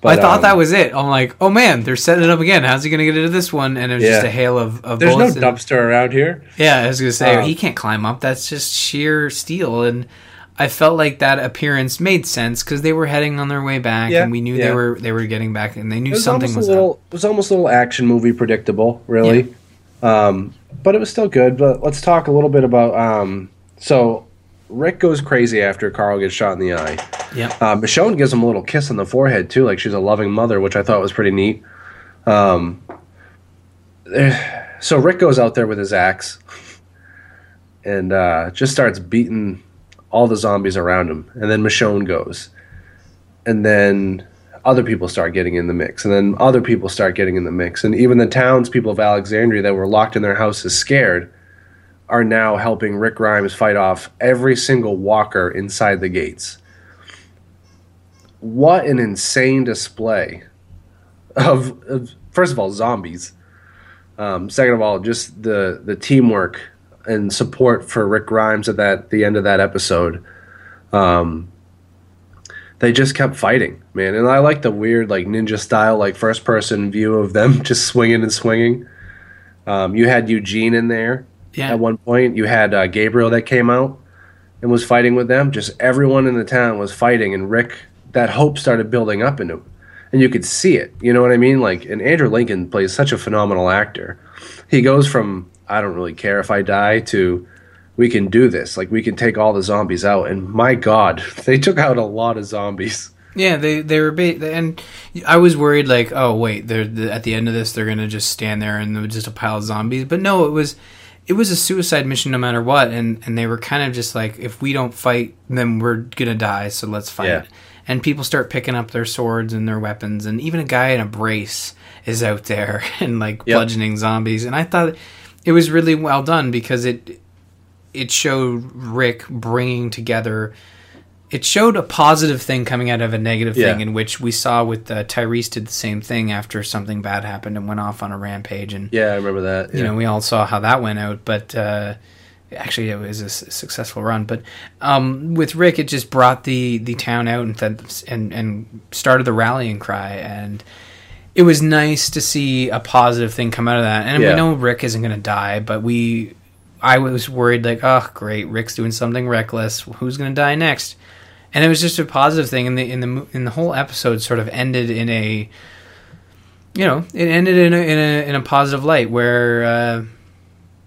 I thought um, that was it. I'm like, oh man, they're setting it up again. How's he gonna get into this one? And it was just a hail of, of There's no bullets. and- dumpster around here. Yeah, I was gonna say Uh, he can't climb up. That's just sheer steel, and I felt like that appearance made sense because they were heading on their way back, Yeah, and we knew yeah. they were they were getting back, and they knew was something was little. up. It was almost a little action movie predictable, really. Um, but it was still good. But let's talk a little bit about. Um, so Rick goes crazy after Carl gets shot in the eye. Yep. Uh, Michonne gives him a little kiss on the forehead too, like she's a loving mother, which I thought was pretty neat. Um, *sighs* so Rick goes out there with his axe and uh, just starts beating all the zombies around him, and then Michonne goes, and then other people start getting in the mix, and then other people start getting in the mix, and even the townspeople of Alexandria that were locked in their houses scared are now helping Rick Grimes fight off every single walker inside the gates. What an insane display of, of first of all, zombies. Um, second of all, just the the teamwork and support for Rick Grimes at that the end of that episode. Um, they just kept fighting, man, and I like the weird like ninja style like first person view of them *laughs* just swinging and swinging. Um, you had Eugene in there Yeah. at one point. You had uh, Gabriel that came out and was fighting with them. Just everyone in the town was fighting, and Rick. That hope started building up in him, and you could see it. You know what I mean? Like, and Andrew Lincoln plays such a phenomenal actor. He goes from I don't really care if I die to we can do this. Like, we can take all the zombies out. And my God, *laughs* they took out a lot of zombies. Yeah, they they were ba- and I was worried like, oh wait, they're the, at the end of this they're gonna just stand there and just a pile of zombies. But no, it was it was a suicide mission no matter what, and and they were kind of just like, if we don't fight, then we're gonna die. So let's fight. Yeah. And people start picking up their swords and their weapons, and even a guy in a brace is out there *laughs* and like Yep. bludgeoning zombies. And I thought it was really well done because it it showed Rick bringing together it showed a positive thing coming out of a negative Yeah. thing, in which we saw with uh, Tyrese did the same thing after something bad happened and went off on a rampage, and Yeah, I remember that. you know we all saw how that went out. But uh, actually, it was a s- successful run. But um, with Rick, it just brought the the town out and th- and and started the rallying cry and. It was nice to see a positive thing come out of that, and Yeah. we know Rick isn't going to die, but we I was worried like, oh great, Rick's doing something reckless. Who's going to die next? And it was just a positive thing. And the in the in the whole episode sort of ended in a, you know, it ended in a in a, in a positive light where uh,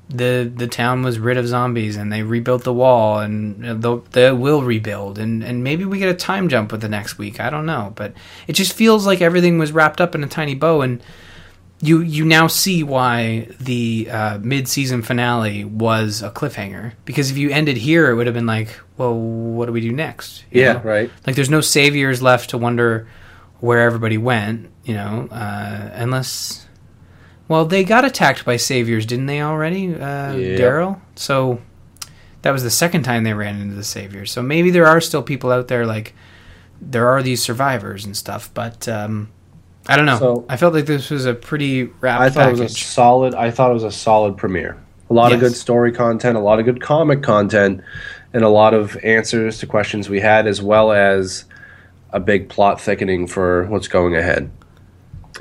the the town was rid of zombies and they rebuilt the wall and uh, they'll- they will rebuild and and maybe we get a time jump with the next week. I don't know, but it just feels like everything was wrapped up in a tiny bow and you you now see why the uh, mid season finale was a cliffhanger because if you ended here, it would have been like, well, what do we do next? You Yeah, know? right. Like, there's no saviors left to wonder where everybody went, you know, uh, unless. Well, they got attacked by saviors, didn't they already, uh, Yeah. Daryl? So that was the second time they ran into the saviors. So maybe there are still people out there like there are these survivors and stuff, but um, I don't know. So- I felt like this was a pretty wrapped I thought package. it was a solid. I thought it was a solid premiere. A lot of good story content, a lot of good comic content, and a lot of answers to questions we had, as well as a big plot thickening for what's going ahead.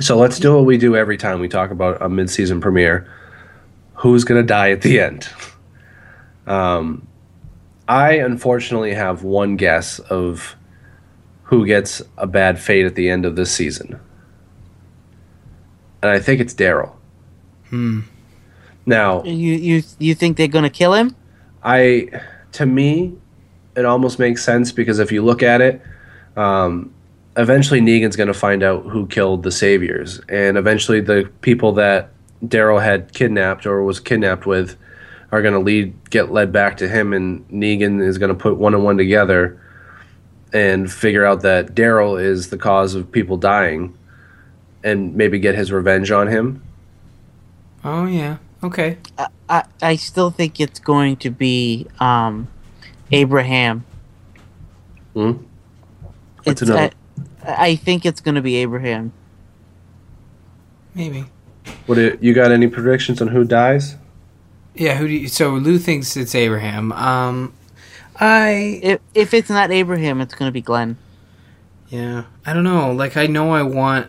So let's do what we do every time we talk about a mid-season premiere. Who's going to die at the end? *laughs* Um, I unfortunately have one guess of who gets a bad fate at the end of this season and I think it's Daryl. Hmm. Now, You you you think they're gonna kill him? I to me, it almost makes sense because if you look at it, um, eventually Negan's going to find out who killed the saviors, and eventually the people that Daryl had kidnapped or was kidnapped with are going to lead get led back to him, and Negan is going to put one and one together and figure out that Daryl is the cause of people dying, and maybe get his revenge on him. Oh yeah. Okay. I, I I still think it's going to be um, Abraham. Hmm? What's It's, another? I, I think it's going to be Abraham. Maybe. What do, you got? Any predictions on who dies? Yeah. Who do you, so Lou thinks it's Abraham. Um, I If if it's not Abraham, it's going to be Glenn. Yeah, I don't know. Like, I know I want.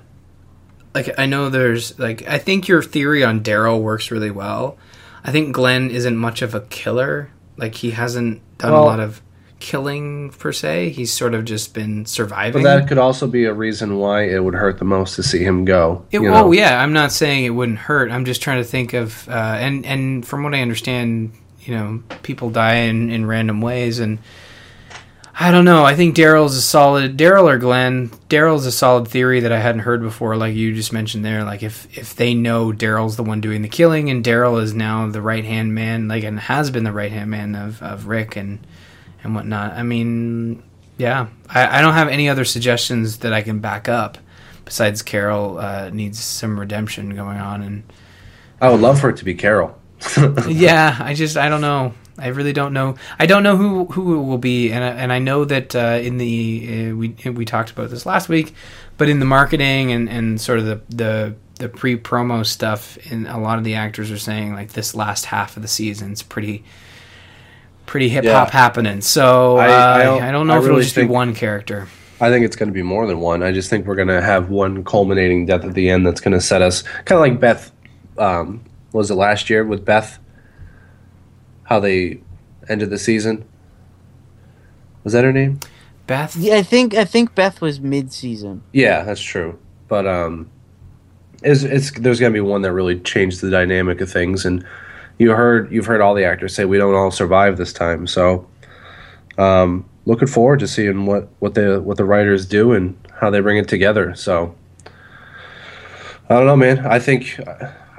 Like, I know there's like I think your theory on Daryl works really well. I think Glenn isn't much of a killer. Like, he hasn't done Well- a lot of killing per se. He's sort of just been surviving. But that could also be a reason why it would hurt the most to see him go. It, you oh know? yeah, I'm not saying it wouldn't hurt. I'm just trying to think of uh, and and from what I understand, you know, people die in, in random ways, and I don't know. I think Daryl's a solid Daryl or Glenn. Daryl's a solid theory that I hadn't heard before, like you just mentioned there. Like if if they know Daryl's the one doing the killing, and Daryl is now the right hand man, like and has been the right hand man of of Rick and and whatnot. I mean, yeah, I, I don't have any other suggestions that I can back up besides Carol uh, needs some redemption going on, and I would love for it to be Carol. *laughs* yeah, I just I don't know. I really don't know. I don't know who who it will be, and I, and I know that uh, in the uh, we we talked about this last week, but in the marketing and, and sort of the the the pre promo stuff, and a lot of the actors are saying like this last half of the season's pretty pretty hip hop Yeah. happening. So I- uh, I I, don't- know if it'll just think- be one character. I think it's going to be more than one. I just think we're going to have one culminating death at the end that's going to set us kind of like Beth. Um, was it last year with Beth? How they ended the season? Was that her name? Beth, Yeah, I think I think Beth was mid season. Yeah, that's true. But um, it's, it's there's going to be one that really changed the dynamic of things, and you heard you've heard all the actors say we don't all survive this time. So, um, looking forward to seeing what what the what the writers do and how they bring it together. So, I don't know, man. I think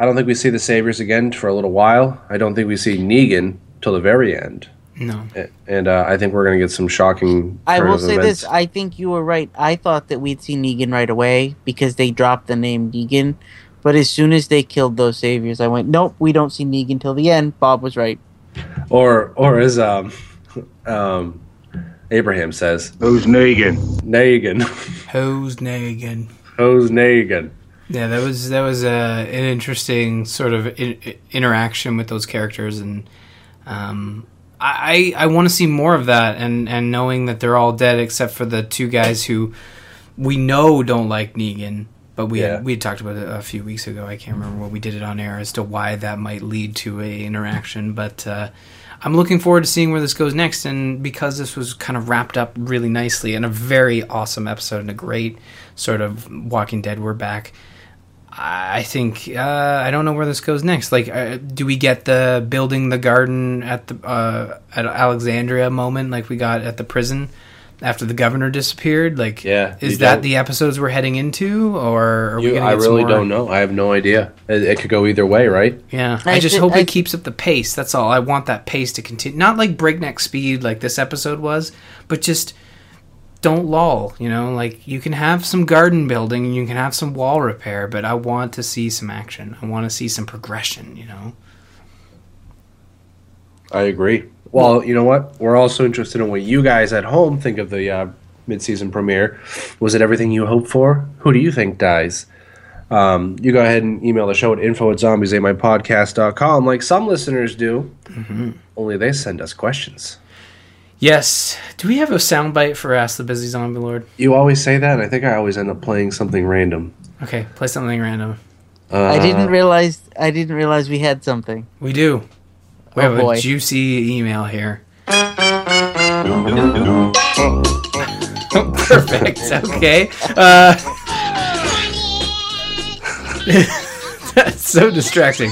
I don't think we see the Saviors again for a little while. I don't think we see Negan till the very end, no, and uh, I think we're going to get some shocking. I will say events. this: I think you were right. I thought that we'd see Negan right away because they dropped the name Negan. But as soon as they killed those saviors, I went, "Nope, we don't see Negan till the end." Bob was right. or or as um um Abraham says. Who's Negan? Negan. *laughs* Who's Negan. Who's Negan? Yeah, that was that was uh, an interesting sort of I- I- interaction with those characters, and um, I I want to see more of that. And and knowing that they're all dead except for the two guys who we know don't like Negan, but we Yeah. had, we had talked about it a few weeks ago. I can't remember what we did it on air as to why that might lead to a interaction, but. Uh, I'm looking forward to seeing where this goes next, and because this was kind of wrapped up really nicely in a very awesome episode and a great sort of Walking Dead, we're back. I think uh, I don't know where this goes next. Like, uh, do we get the building the garden at the uh, at Alexandria moment like we got at the prison after the governor disappeared? Like, Yeah, is that don't- the episodes we're heading into, or are we You, gonna I get some really more- don't know. I have no idea. It, it could go either way, right? Yeah, I, I just thi- hope I- it keeps up the pace. That's all. I want that pace to continue. Not like breakneck speed like this episode was, but just don't lull. You know, like you can have some garden building and you can have some wall repair, but I want to see some action. I want to see some progression. You know. I agree. Well, you know what? We're also interested in what you guys at home think of the uh, mid-season premiere. Was it everything you hoped for? Who do you think dies? Um, you go ahead and email the show at info at zombies8mypodcast.com like some listeners do. Only they send us questions. Yes. Do we have a soundbite for Ask the Busy Zombie Lord? You always say that, and I think I always end up playing something random. Okay, play something random. Uh, I didn't realize. I didn't realize we had something. We do. We Oh, have boy. a juicy email here. *laughs* Perfect. Okay. Uh, *laughs* that's so distracting.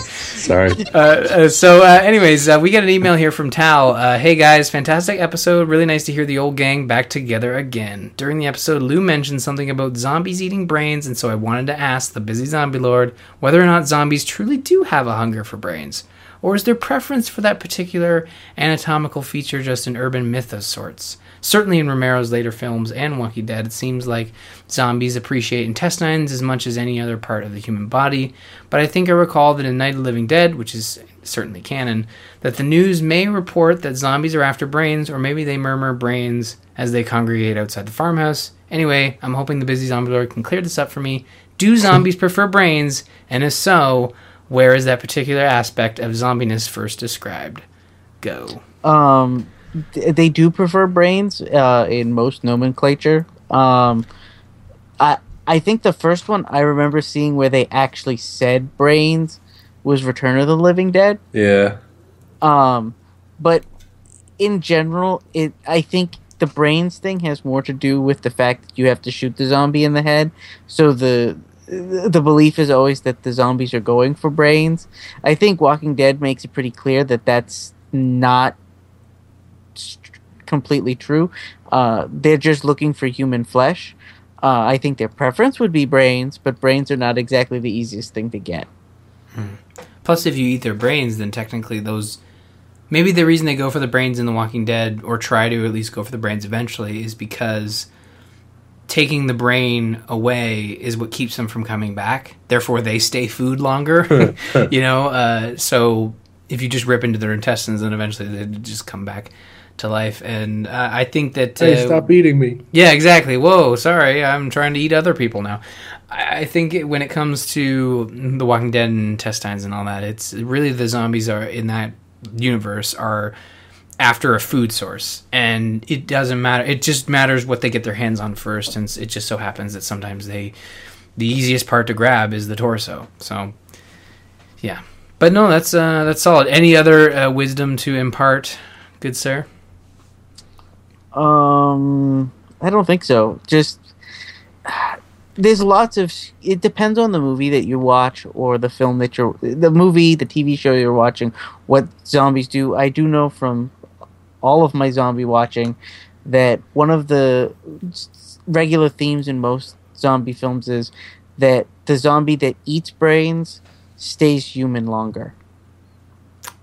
Sorry. *laughs* Uh, uh, so, uh, anyways, uh, we got an email here from Tal. Uh, hey guys, fantastic episode. Really nice to hear the old gang back together again. During the episode, Lou mentioned something about zombies eating brains, and so I wanted to ask the busy zombie lord whether or not zombies truly do have a hunger for brains. Or is their preference for that particular anatomical feature just an urban myth of sorts? Certainly in Romero's later films and Walking Dead, it seems like zombies appreciate intestines as much as any other part of the human body. But I think I recall that in Night of the Living Dead, which is certainly canon, that the news may report that zombies are after brains, or maybe they murmur brains as they congregate outside the farmhouse. Anyway, I'm hoping the busy zombie lord can clear this up for me. Do zombies *laughs* prefer brains? And if so, where is that particular aspect of zombiness first described? Go. Um, they do prefer brains uh, in most nomenclature. Um, I I think the first one I remember seeing where they actually said brains was Return of the Living Dead. Yeah. Um, but in general, it I think the brains thing has more to do with the fact that you have to shoot the zombie in the head. So the the belief is always that the zombies are going for brains. I think Walking Dead makes it pretty clear that that's not st- completely true. Uh, they're just looking for human flesh. Uh, I think their preference would be brains, but brains are not exactly the easiest thing to get. Plus, if you eat their brains, then technically those. Maybe the reason they go for the brains in The Walking Dead, or try to at least go for the brains eventually, is because taking the brain away is what keeps them from coming back. Therefore, they stay food longer. *laughs* you know, uh, so if you just rip into their intestines, then eventually they just come back to life. And uh, I think that. Hey, uh, stop eating me. yeah, exactly. Whoa, sorry, I'm trying to eat other people now. I I think it, when it comes to The Walking Dead and intestines and all that, it's really the zombies are in that universe are after a food source, and it doesn't matter. It just matters what they get their hands on first, and it just so happens that sometimes they, the easiest part to grab is the torso. So, yeah. But no, that's uh, that's solid. Any other uh, wisdom to impart, good sir? Um, I don't think so. Just there's lots of. It depends on the movie that you watch or the film that you're, the movie, the TV show you're watching. What zombies do? I do know from all of my zombie watching that one of the regular themes in most zombie films is that the zombie that eats brains stays human longer.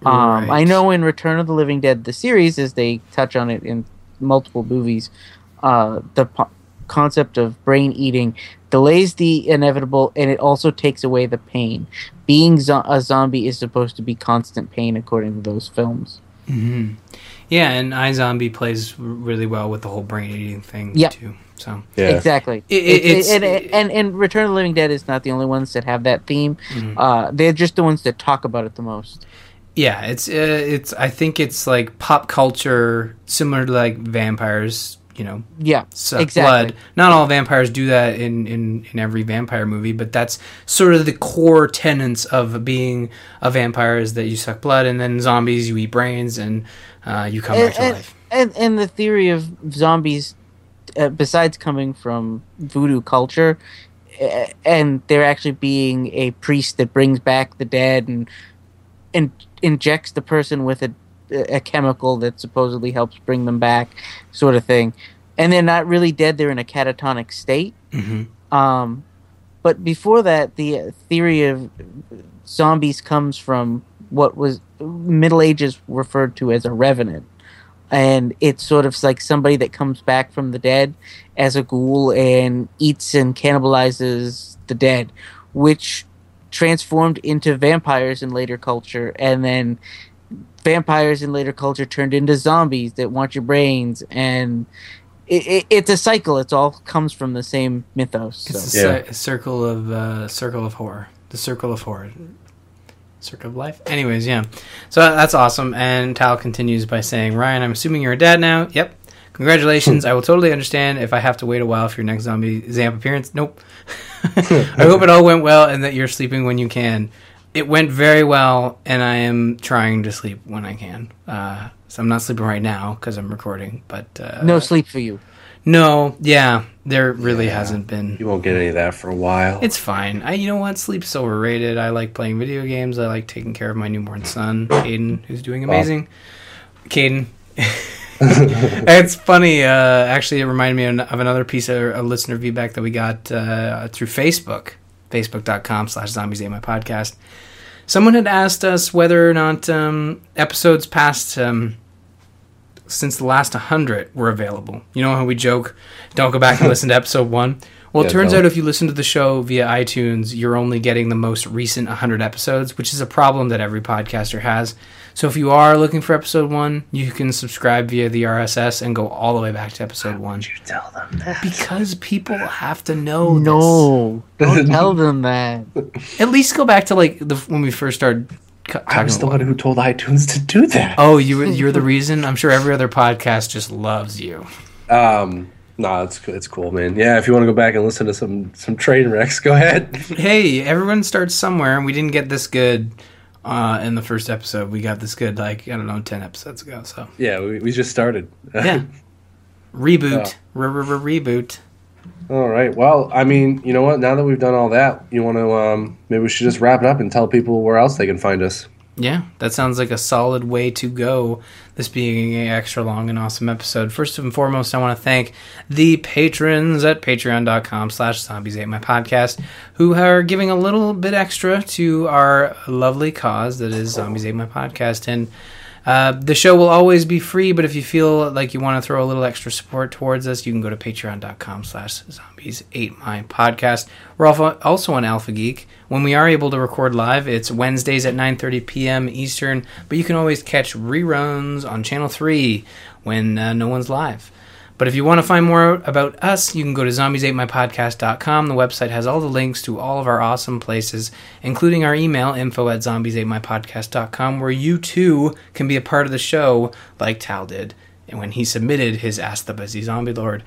Um, I know in Return of the Living Dead, the series, as they touch on it in multiple movies, uh, the po- concept of brain eating delays the inevitable and it also takes away the pain. Being zo- a zombie is supposed to be constant pain, according to those films. Yeah, and iZombie plays really well with the whole brain eating thing Yep. too. So Yeah. Exactly. It- it- It- it's- and, and and Return of the Living Dead is not the only ones that have that theme. Mm-hmm. Uh, they're just the ones that talk about it the most. Yeah, it's uh, it's I think it's like pop culture similar to like vampires. You know, Yeah, suck exactly. blood. Not all vampires do that in, in, in every vampire movie, but that's sort of the core tenets of being a vampire is that you suck blood, and then zombies you eat brains and uh, you come and, back to and, life. and, and the theory of zombies, uh, besides coming from voodoo culture, uh, and there actually being a priest that brings back the dead and and injects the person with a a chemical that supposedly helps bring them back, sort of thing, and they're not really dead; they're in a catatonic state. hmm Um, but before that, the theory of zombies comes from what was Middle Ages referred to as a revenant, and it's sort of like somebody that comes back from the dead as a ghoul and eats and cannibalizes the dead, which transformed into vampires in later culture, and then vampires in later culture turned into zombies that want your brains and. It, it, it's a cycle. It's all comes from the same mythos. So. It's a, Yeah. ci- circle of uh, circle of horror. The circle of horror. Circle of life. Anyways, yeah. So that's awesome. And Tal continues by saying, "Ryan, I'm assuming you're a dad now. Yep. Congratulations. I will totally understand if I have to wait a while for your next zombie Zamp appearance. Nope. *laughs* *laughs* I hope it all went well and that you're sleeping when you can. It went very well, and I am trying to sleep when I can. Uh, so I'm not sleeping right now because I'm recording, but uh, no sleep for you. no, yeah, there really hasn't been. You won't get any of that for a while. It's fine. I, you know what? Sleep's overrated. I like playing video games. I like taking care of my newborn son, Caden, who's doing amazing. Caden. *laughs* *laughs* it's funny. Uh, actually, it reminded me of another piece of a listener feedback that we got uh, through Facebook, facebook.com slash zombies ate my podcast. Someone had asked us whether or not um, episodes past um, since the last 100 were available. You know how we joke, don't go back and listen to episode one? Well, it Yeah, turns don't. out if you listen to the show via iTunes, you're only getting the most recent 100 episodes, which is a problem that every podcaster has. So if you are looking for episode one, you can subscribe via the RSS and go all the way back to episode one. you tell them that. Because people have to know this. No, *laughs* don't tell them that. At least go back to like the when we first started I was the one who told iTunes to do that. Oh, you you're the reason. I'm sure every other podcast just loves you. Um, no, it's it's cool, man. Yeah, if you want to go back and listen to some some train wrecks, *laughs* go ahead. Hey, everyone starts somewhere, and we didn't get this good uh, in the first episode. We got this good like I don't know, ten episodes ago. So yeah, we, we just started. *laughs* yeah, reboot, re- re- re- reboot. all right. Well, I mean, you know what? Now that we've done all that, you want to um, maybe we should just wrap it up and tell people where else they can find us. Yeah, that sounds like a solid way to go. This being an extra long and awesome episode. First and foremost, I want to thank the patrons at patreon.com slash zombies ate my podcast who are giving a little bit extra to our lovely cause that is zombies ate my podcast. And uh, the show will always be free, but if you feel like you want to throw a little extra support towards us, you can go to patreon.com slash zombies ate my podcast. We're also also on Alpha Geek. When we are able to record live, it's Wednesdays at 9.30 p.m. Eastern, but you can always catch reruns on Channel 3 when uh, no one's live. But if you want to find more about us, you can go to zombies8mypodcast.com. The website has all the links to all of our awesome places, including our email, info at zombies8mypodcast.com, where you too can be a part of the show like Tal did and when he submitted his Ask the Busy Zombie Lord.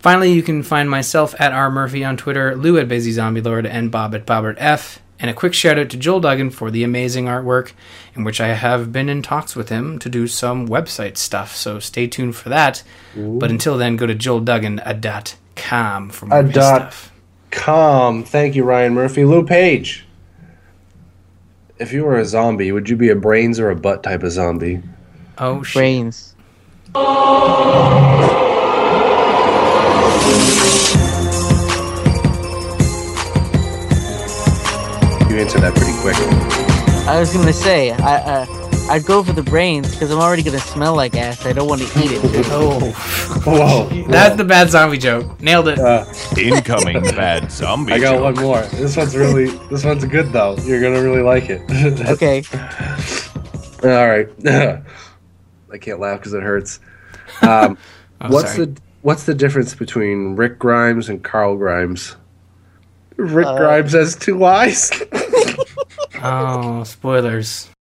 Finally, you can find myself at R. Murphy on Twitter, Lou at Busy Zombie Lord, and Bob at Bobbert F. And a quick shout out to Joel Duggan for the amazing artwork, in which I have been in talks with him to do some website stuff. So stay tuned for that. But until then, go to joelduggan.com for more A his dot. stuff. Com. Thank you, Ryan Murphy. Lou Page. If you were a zombie, would you be a brains or a butt type of zombie? Oh, shit. Brains. *laughs* You that pretty quick. I was gonna say I uh, I'd go for the brains because I'm already gonna smell like ass. I don't want to eat it. *laughs* Oh, Whoa. that's the bad zombie joke. Nailed it. Uh, *laughs* Incoming bad zombie. I got joke. one more. This one's really, this one's good though. You're gonna really like it. *laughs* Okay. All right. I can't laugh because it hurts. Um, Oh, what's sorry. the What's the difference between Rick Grimes and Carl Grimes? Rick Uh, Grimes has two eyes. Oh, spoilers.